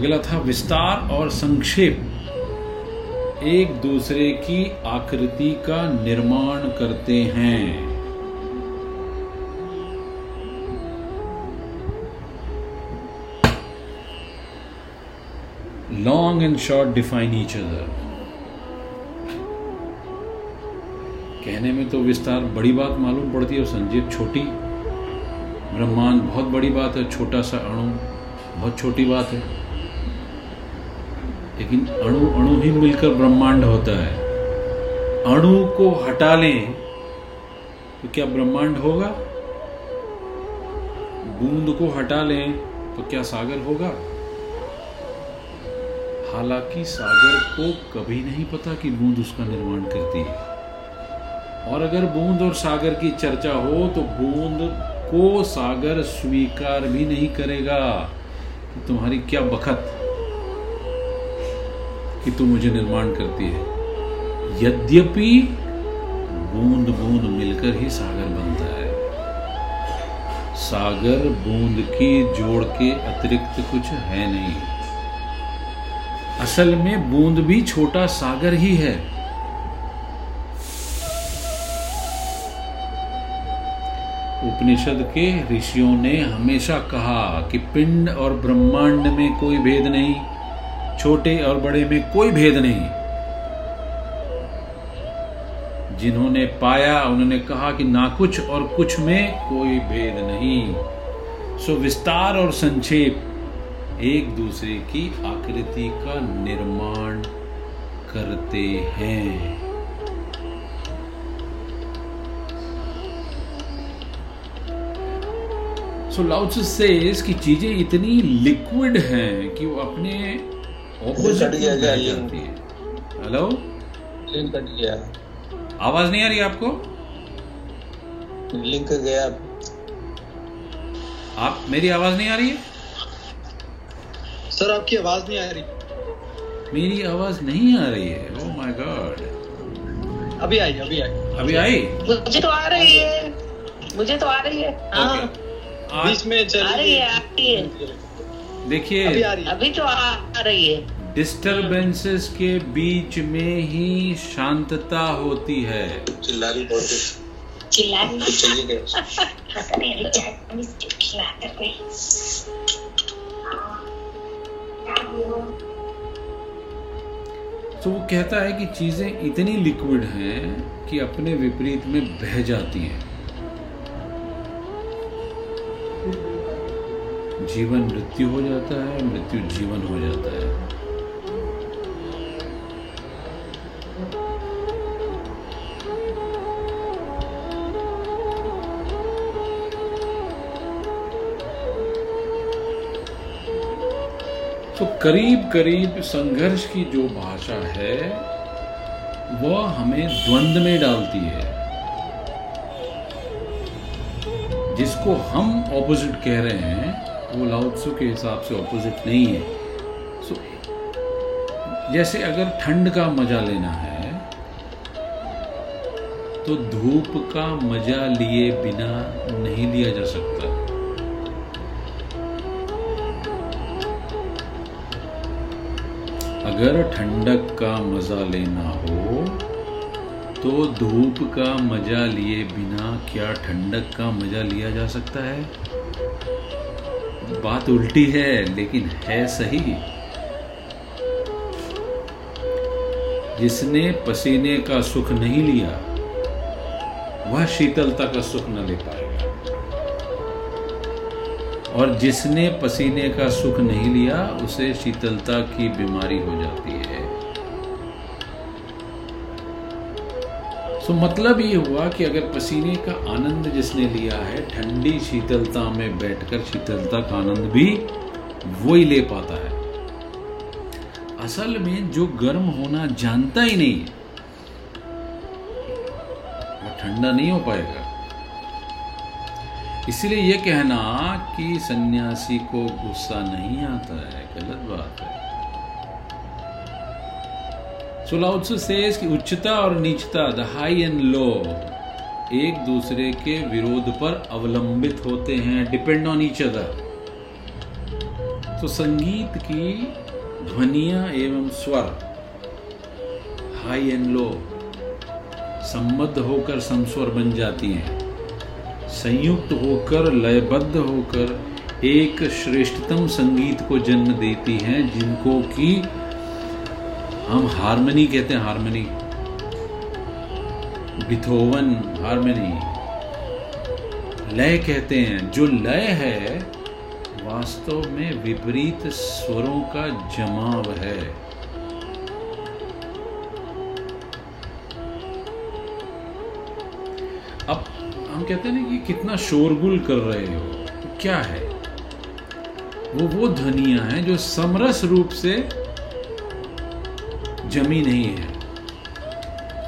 अगला था विस्तार और संक्षेप। एक दूसरे की आकृति का निर्माण करते हैं। Long and short define each other कहने में तो विस्तार बड़ी बात मालूम पड़ती है और संजीव छोटी। ब्रह्मांड बहुत बड़ी बात है, छोटा सा अणु बहुत छोटी बात है। लेकिन अणु अणु ही मिलकर ब्रह्मांड होता है। अणु को हटा लें तो क्या ब्रह्मांड होगा? बूंद को हटा लें तो क्या सागर होगा? हालाँकि सागर को कभी नहीं पता कि बूंद उसका निर्माण करती है। और अगर बूंद और सागर की चर्चा हो तो बूंद को सागर स्वीकार भी नहीं करेगा कि तुम्हारी क्या बखत। कि तू मुझे निर्माण करती है। यद्यपि बूंद बूंद मिलकर ही सागर बनता है। सागर बूंद की जोड़ के अतिरिक्त कुछ है नहीं। असल में बूंद भी छोटा सागर ही है। उपनिषद के ऋषियों ने हमेशा कहा कि पिंड और ब्रह्मांड में कोई भेद नहीं। छोटे और बड़े में कोई भेद नहीं। जिन्होंने पाया, उन्होंने कहा कि ना कुछ और कुछ में कोई भेद नहीं। सो विस्तार और संक्षेप एक दूसरे की आकृति का निर्माण करते हैं। सो लाउस सेज कि चीज़ें इतनी लिक्विड हैं कि वो अपने हेलो लिंक गया आवाज़ नहीं आ रही आपको? लिंक गया। आप मेरी आवाज़ नहीं आ रही है? सर आपकी आवाज़ नहीं आ रही। मेरी आवाज़ नहीं आ रही है। Oh ओह माय गॉड अभी आई अभी आई। अभी आई? मुझे तो आ रही है। मुझे तो आ रही है। हाँ। बीच में चल आ रही है आती है। देखिए आ रही है। अभी तो आ आ रही है। डिस्टरबेंसेस के बीच में ही शांतता होती है। तो वो कहता है कि चीज़ें इतनी लिक्विड हैं कि अपने विपरीत में बह जाती हैं। जीवन मृत्यु हो जाता है, मृत्यु जीवन हो जाता है। तो करीब करीब संघर्ष की जो भाषा है, वह हमें द्वंद्व में डालती है। जिसको हम ऑपोजिट कह रहे हैं वो लाउत्सु के हिसाब से ऑपोजिट नहीं है। सो जैसे अगर ठंड का मज़ा लेना है तो धूप का मज़ा लिए बिना नहीं लिया जा सकता। अगर ठंडक का मज़ा लेना हो तो धूप का मज़ा लिए बिना क्या ठंडक का मज़ा लिया जा सकता है? बात उल्टी है, लेकिन है सही। जिसने पसीने का सुख नहीं लिया, वह शीतलता का सुख न ले पाएगा। और जिसने पसीने का सुख नहीं लिया, उसे शीतलता की बीमारी हो जाती है। सो मतलब ये हुआ कि अगर पसीने का आनंद जिसने लिया है, ठंडी शीतलता में बैठकर शीतलता का आनंद भी वो ही ले पाता है। असल में जो गर्म होना जानता ही नहीं वो ठंडा नहीं हो पाएगा। इसलिए यह कहना कि सन्यासी को गुस्सा नहीं आता है, गलत बात है। सुलाउत्सु सेज कि उच्चता और नीचता द हाई एंड लो एक दूसरे के विरोध पर अवलंबित होते हैं डिपेंड ऑन ईच अदर तो संगीत की ध्वनिया एवं स्वर हाई एंड लो संबद्ध होकर समस्वर बन जाती हैं। संयुक्त होकर, लयबद्ध होकर, एक श्रेष्ठतम संगीत को जन्म देती हैं, जिनको कि हम हारमनी कहते हैं, हारमनी। बिथोवन हारमनी। लय कहते हैं, जो लय है, वास्तव में विपरीत स्वरों का जमाव है। अब हम कहते हैं ना कि कितना शोरगुल कर रहे हो, क्या है? वो वो ध्वनियाँ हैं जो समरस रूप से जमी नहीं है।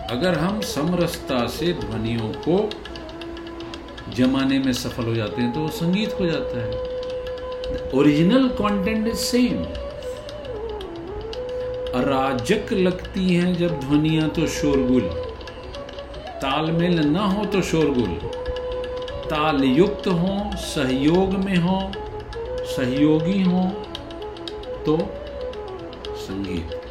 अगर हम समरसता से ध्वनियों को जमाने में सफल हो जाते हैं तो वो संगीत हो जाता है। ओरिजिनल कंटेंट इज़ सेम अराजक लगती हैं जब ध्वनियाँ तो शोरगुल। तालमेल ना हो तो शोरगुल। ताल युक्त हो, सहयोग में हो, सहयोगी हो तो संगीत।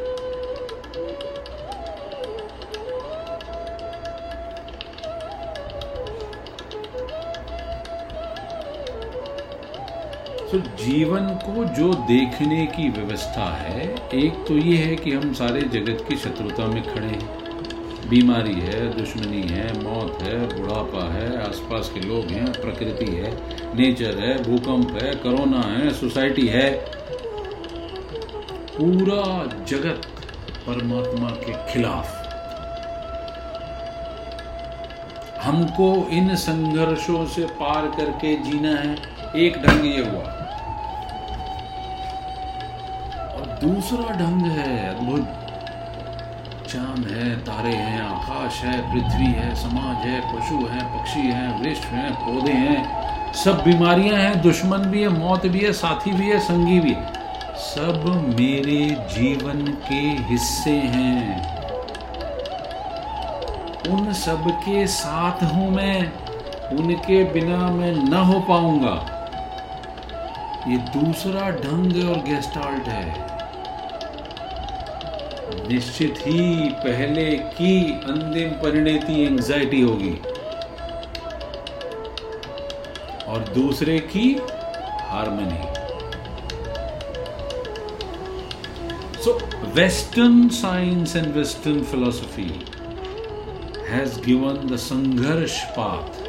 तो जीवन को जो देखने की व्यवस्था है, एक तो ये है कि हम सारे जगत की शत्रुता में खड़े हैं। बीमारी है, दुश्मनी है, मौत है, बुढ़ापा है, आसपास के लोग हैं, प्रकृति है, नेचर है, भूकंप है, कोरोना है, सोसाइटी है। पूरा जगत परमात्मा के खिलाफ। हमको इन संघर्षों से पार करके जीना है। एक ढंग ये हुआ। दूसरा ढंग है, अद्भुत। चाँद है, तारे हैं, आकाश है, पृथ्वी है, समाज है, पशु है, पक्षी है, वृक्ष हैं, पौधे हैं। सब बीमारियाँ हैं, दुश्मन भी है, मौत भी है, साथी भी है, संगी भी है। सब मेरे जीवन के हिस्से हैं। उन सब के साथ हूँ मैं, उनके बिना मैं न हो पाऊँगा। ये दूसरा ढंग और गेस्टाल्ट है। निश्चित ही पहले की अंतिम परिणति एंजाइटी होगी। और दूसरे की harmony so western science and western philosophy has given the संघर्ष पाथ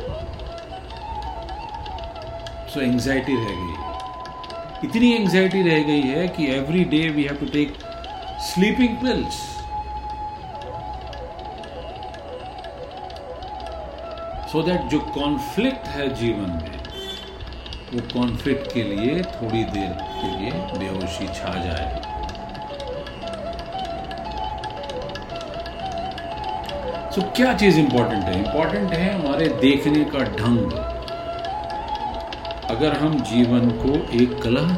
सो एंजाइटी रह गई। इतनी एंजाइटी रह गई है कि every day we have to take sleeping pills so that जो कॉन्फ्लिक्ट है जीवन में, वो कॉन्फ्लिक्ट के लिए थोड़ी देर के लिए बेहोशी छा जाए। तो क्या चीज़ इंपॉर्टेंट है? इंपॉर्टेंट है हमारे देखने का ढंग। अगर हम जीवन को एक कलह,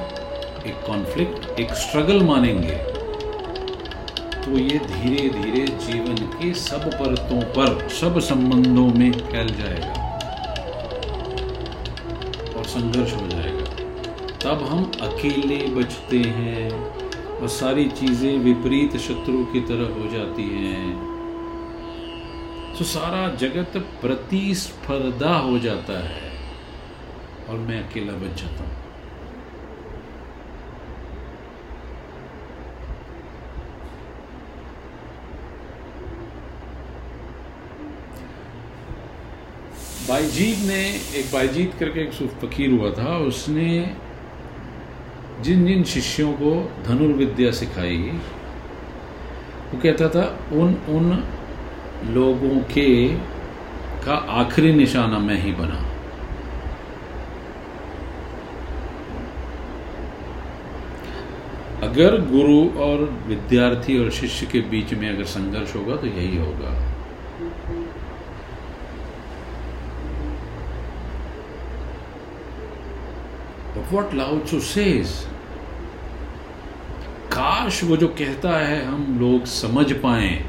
एक कॉन्फ्लिक्ट एक स्ट्रगल मानेंगे तो ये धीरे धीरे जीवन के सब परतों पर, सब संबंधों में फैल जाएगा और संघर्ष हो जाएगा। तब हम अकेले बचते हैं और सारी चीज़ें विपरीत शत्रु की तरह हो जाती हैं। तो सारा जगत प्रतिस्पर्धा हो जाता है और मैं अकेला बच जाता हूँ। बाईजीत ने, एक बाईजीत करके एक सूफ फकीर हुआ था, उसने जिन जिन शिष्यों को धनुर्विद्या सिखाई, वो कहता था उन उन लोगों के का आखिरी निशाना मैं ही बना। अगर गुरु और विद्यार्थी और शिष्य के बीच में अगर संघर्ष होगा तो यही होगा। But what Lao Tzu says, काश वो जो कहता है हम लोग समझ पाए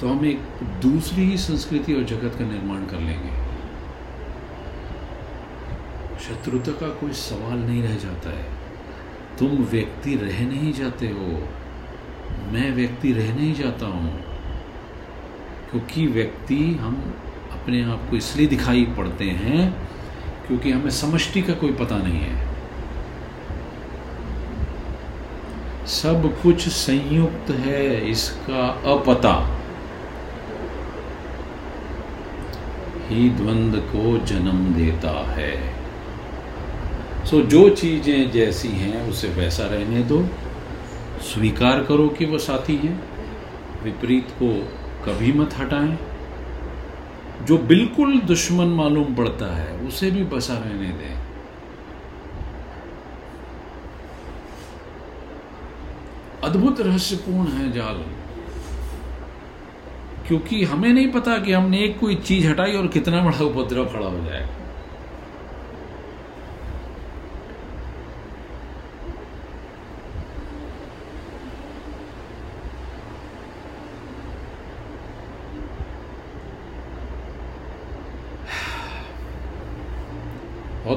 तो हम एक दूसरी ही संस्कृति और जगत का निर्माण कर लेंगे। शत्रुता का कोई सवाल नहीं रह जाता है। तुम व्यक्ति रह नहीं जाते हो। मैं व्यक्ति रह नहीं जाता हूँ। क्योंकि व्यक्ति हम अपने आप को इसलिए दिखाई पड़ते हैं क्योंकि हमें समष्टि का कोई पता नहीं है। सब कुछ संयुक्त है, इसका अपता। ही द्वंद को जन्म देता है। सो जो चीज़ें जैसी हैं, उसे वैसा रहने दो। स्वीकार करो कि वो साथी हैं। विपरीत को कभी मत हटाएँ। जो बिल्कुल दुश्मन मालूम पड़ता है, उसे भी बसा रहने दें। अद्भुत रहस्यपूर्ण है जाल। क्योंकि हमें नहीं पता कि हमने एक कोई चीज़ हटाई और कितना बड़ा उपद्रव खड़ा हो जाए।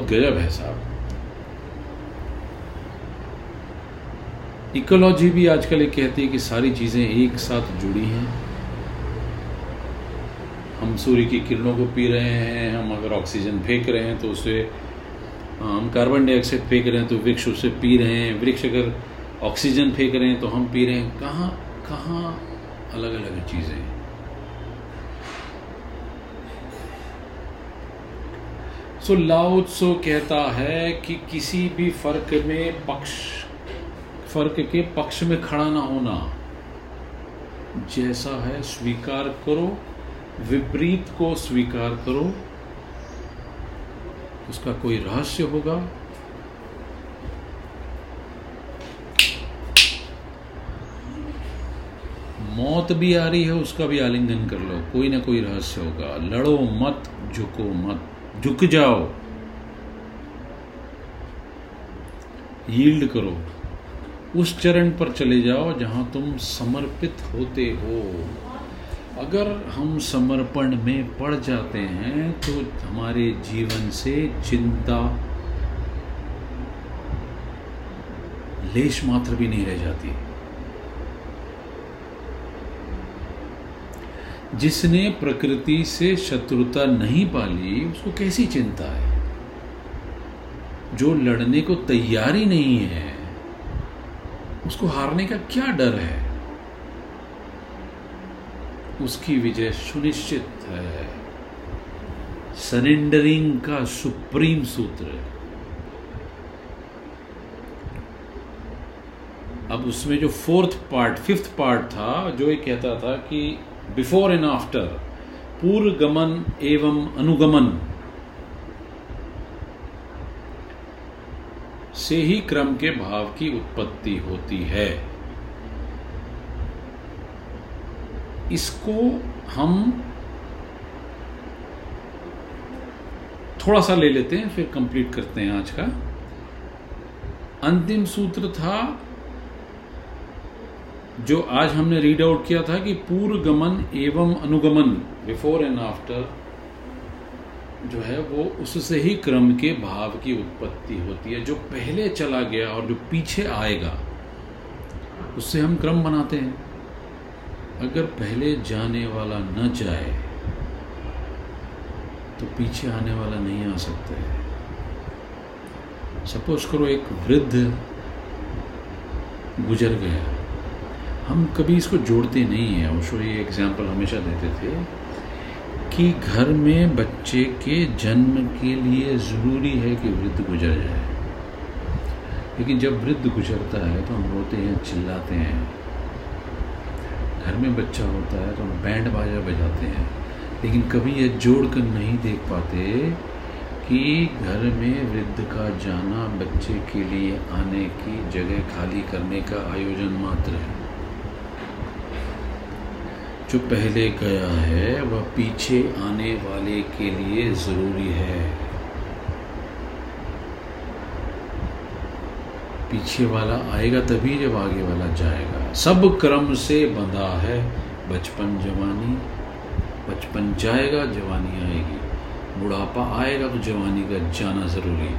गजब है साहब। इकोलॉजी भी आजकल ये कहती है कि सारी चीज़ें एक साथ जुड़ी हैं। हम सूर्य की किरणों को पी रहे हैं, हम अगर ऑक्सीजन फेंक रहे हैं तो उसे हम कार्बन डाइऑक्साइड फेंक रहे हैं तो वृक्ष उसे पी रहे हैं। वृक्ष अगर ऑक्सीजन फेंक रहे हैं तो हम पी रहे हैं। कहाँ कहाँ अलग अलग चीज़ें सो लाउत्सो कहता है कि किसी भी फ़र्क में पक्ष, फ़र्क के पक्ष में खड़ा ना होना। जैसा है स्वीकार करो, विपरीत को स्वीकार करो। उसका कोई रहस्य होगा? मौत भी आ रही है, उसका भी आलिंगन कर लो। कोई ना कोई रहस्य होगा। लड़ो मत, झुको मत। झुक जाओ। यील्ड करो। उस चरण पर चले जाओ जहाँ तुम समर्पित होते हो। अगर हम समर्पण में पड़ जाते हैं तो हमारे जीवन से चिंता, लेश मात्र भी नहीं रह जाती। जिसने प्रकृति से शत्रुता नहीं पाली, उसको कैसी चिंता है? जो लड़ने को तैयार नहीं है, उसको हारने का क्या डर है? उसकी विजय सुनिश्चित है। सरेंडरिंग का सुप्रीम सूत्र अब उसमें जो फोर्थ पार्ट, फिफ्थ पार्ट था, जो ये कहता था कि बिफोर एंड आफ्टर पूर्व गमन एवं अनुगमन से ही क्रम के भाव की उत्पत्ति होती है। इसको हम थोड़ा सा ले लेते हैं, फिर कंप्लीट करते हैं आज का। अंतिम सूत्र था जो आज हमने रीड आउट किया था कि पूर्व गमन एवं अनुगमन बिफोर एंड आफ्टर जो है वो उससे ही क्रम के भाव की उत्पत्ति होती है, जो पहले चला गया और जो पीछे आएगा, उससे हम क्रम बनाते हैं। अगर पहले जाने वाला न जाए तो पीछे आने वाला नहीं आ सकता है। सपोज़ करो एक वृद्ध गुजर गया। हम कभी इसको जोड़ते नहीं हैं। ओशो ये एग्ज़ाम्पल हमेशा देते थे कि घर में बच्चे के जन्म के लिए ज़रूरी है कि वृद्ध गुजर जाए। लेकिन जब वृद्ध गुजरता है तो हम रोते हैं, चिल्लाते हैं। घर में बच्चा होता है तो हम बैंड बाजा बजाते हैं। लेकिन कभी यह जोड़ कर नहीं देख पाते कि घर में वृद्ध का जाना बच्चे के लिए आने की जगह खाली करने का आयोजन मात्र है। जो पहले गया है, वह पीछे आने वाले के लिए ज़रूरी है। पीछे वाला आएगा तभी जब आगे वाला जाएगा। सब क्रम से बंधा है। बचपन जवानी, बचपन जाएगा, जवानी आएगी। बुढ़ापा आएगा तो जवानी का जाना ज़रूरी।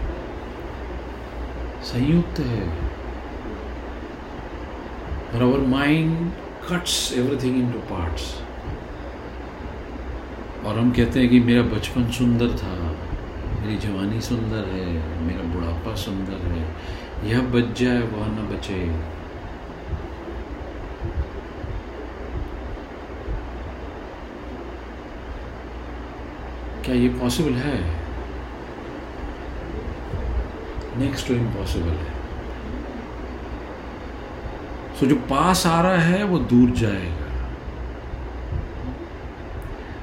संयुक्त है। और our mind cuts everything into parts और हम कहते हैं कि मेरा बचपन सुंदर था, मेरी जवानी सुंदर है, मेरा बुढ़ापा सुंदर है। यह बच जाए, वह न बचे। क्या ये पॉसिबल है? नेक्स्ट टू इम्पॉसिबल है। सो जो पास आ रहा है, वो दूर जाएगा।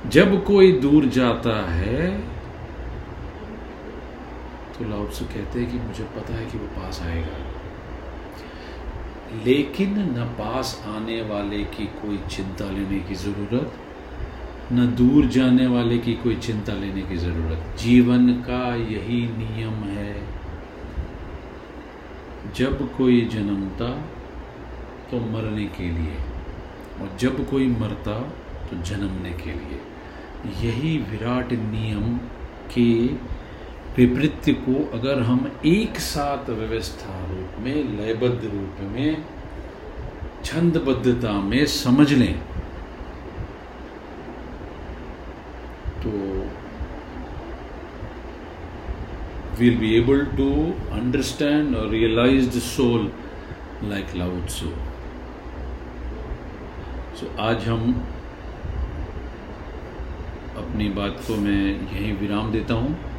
जब कोई दूर जाता है तो लाउड से कहते हैं कि मुझे पता है कि वो पास आएगा। लेकिन न पास आने वाले की कोई चिंता लेने की ज़रूरत, न दूर जाने वाले की कोई चिंता लेने की ज़रूरत। जीवन का यही नियम है। जब कोई जन्मता तो मरने के लिए और जब कोई मरता तो जन्मने के लिए यही विराट नियम के विपरीत को अगर हम एक साथ व्यवस्था रूप में, लयबद्ध रूप में, छंदबद्धता में समझ लें तो we'll be able to understand or realize the soul like Lao. So आज हम अपनी बात को मैं यहीं विराम देता हूँ।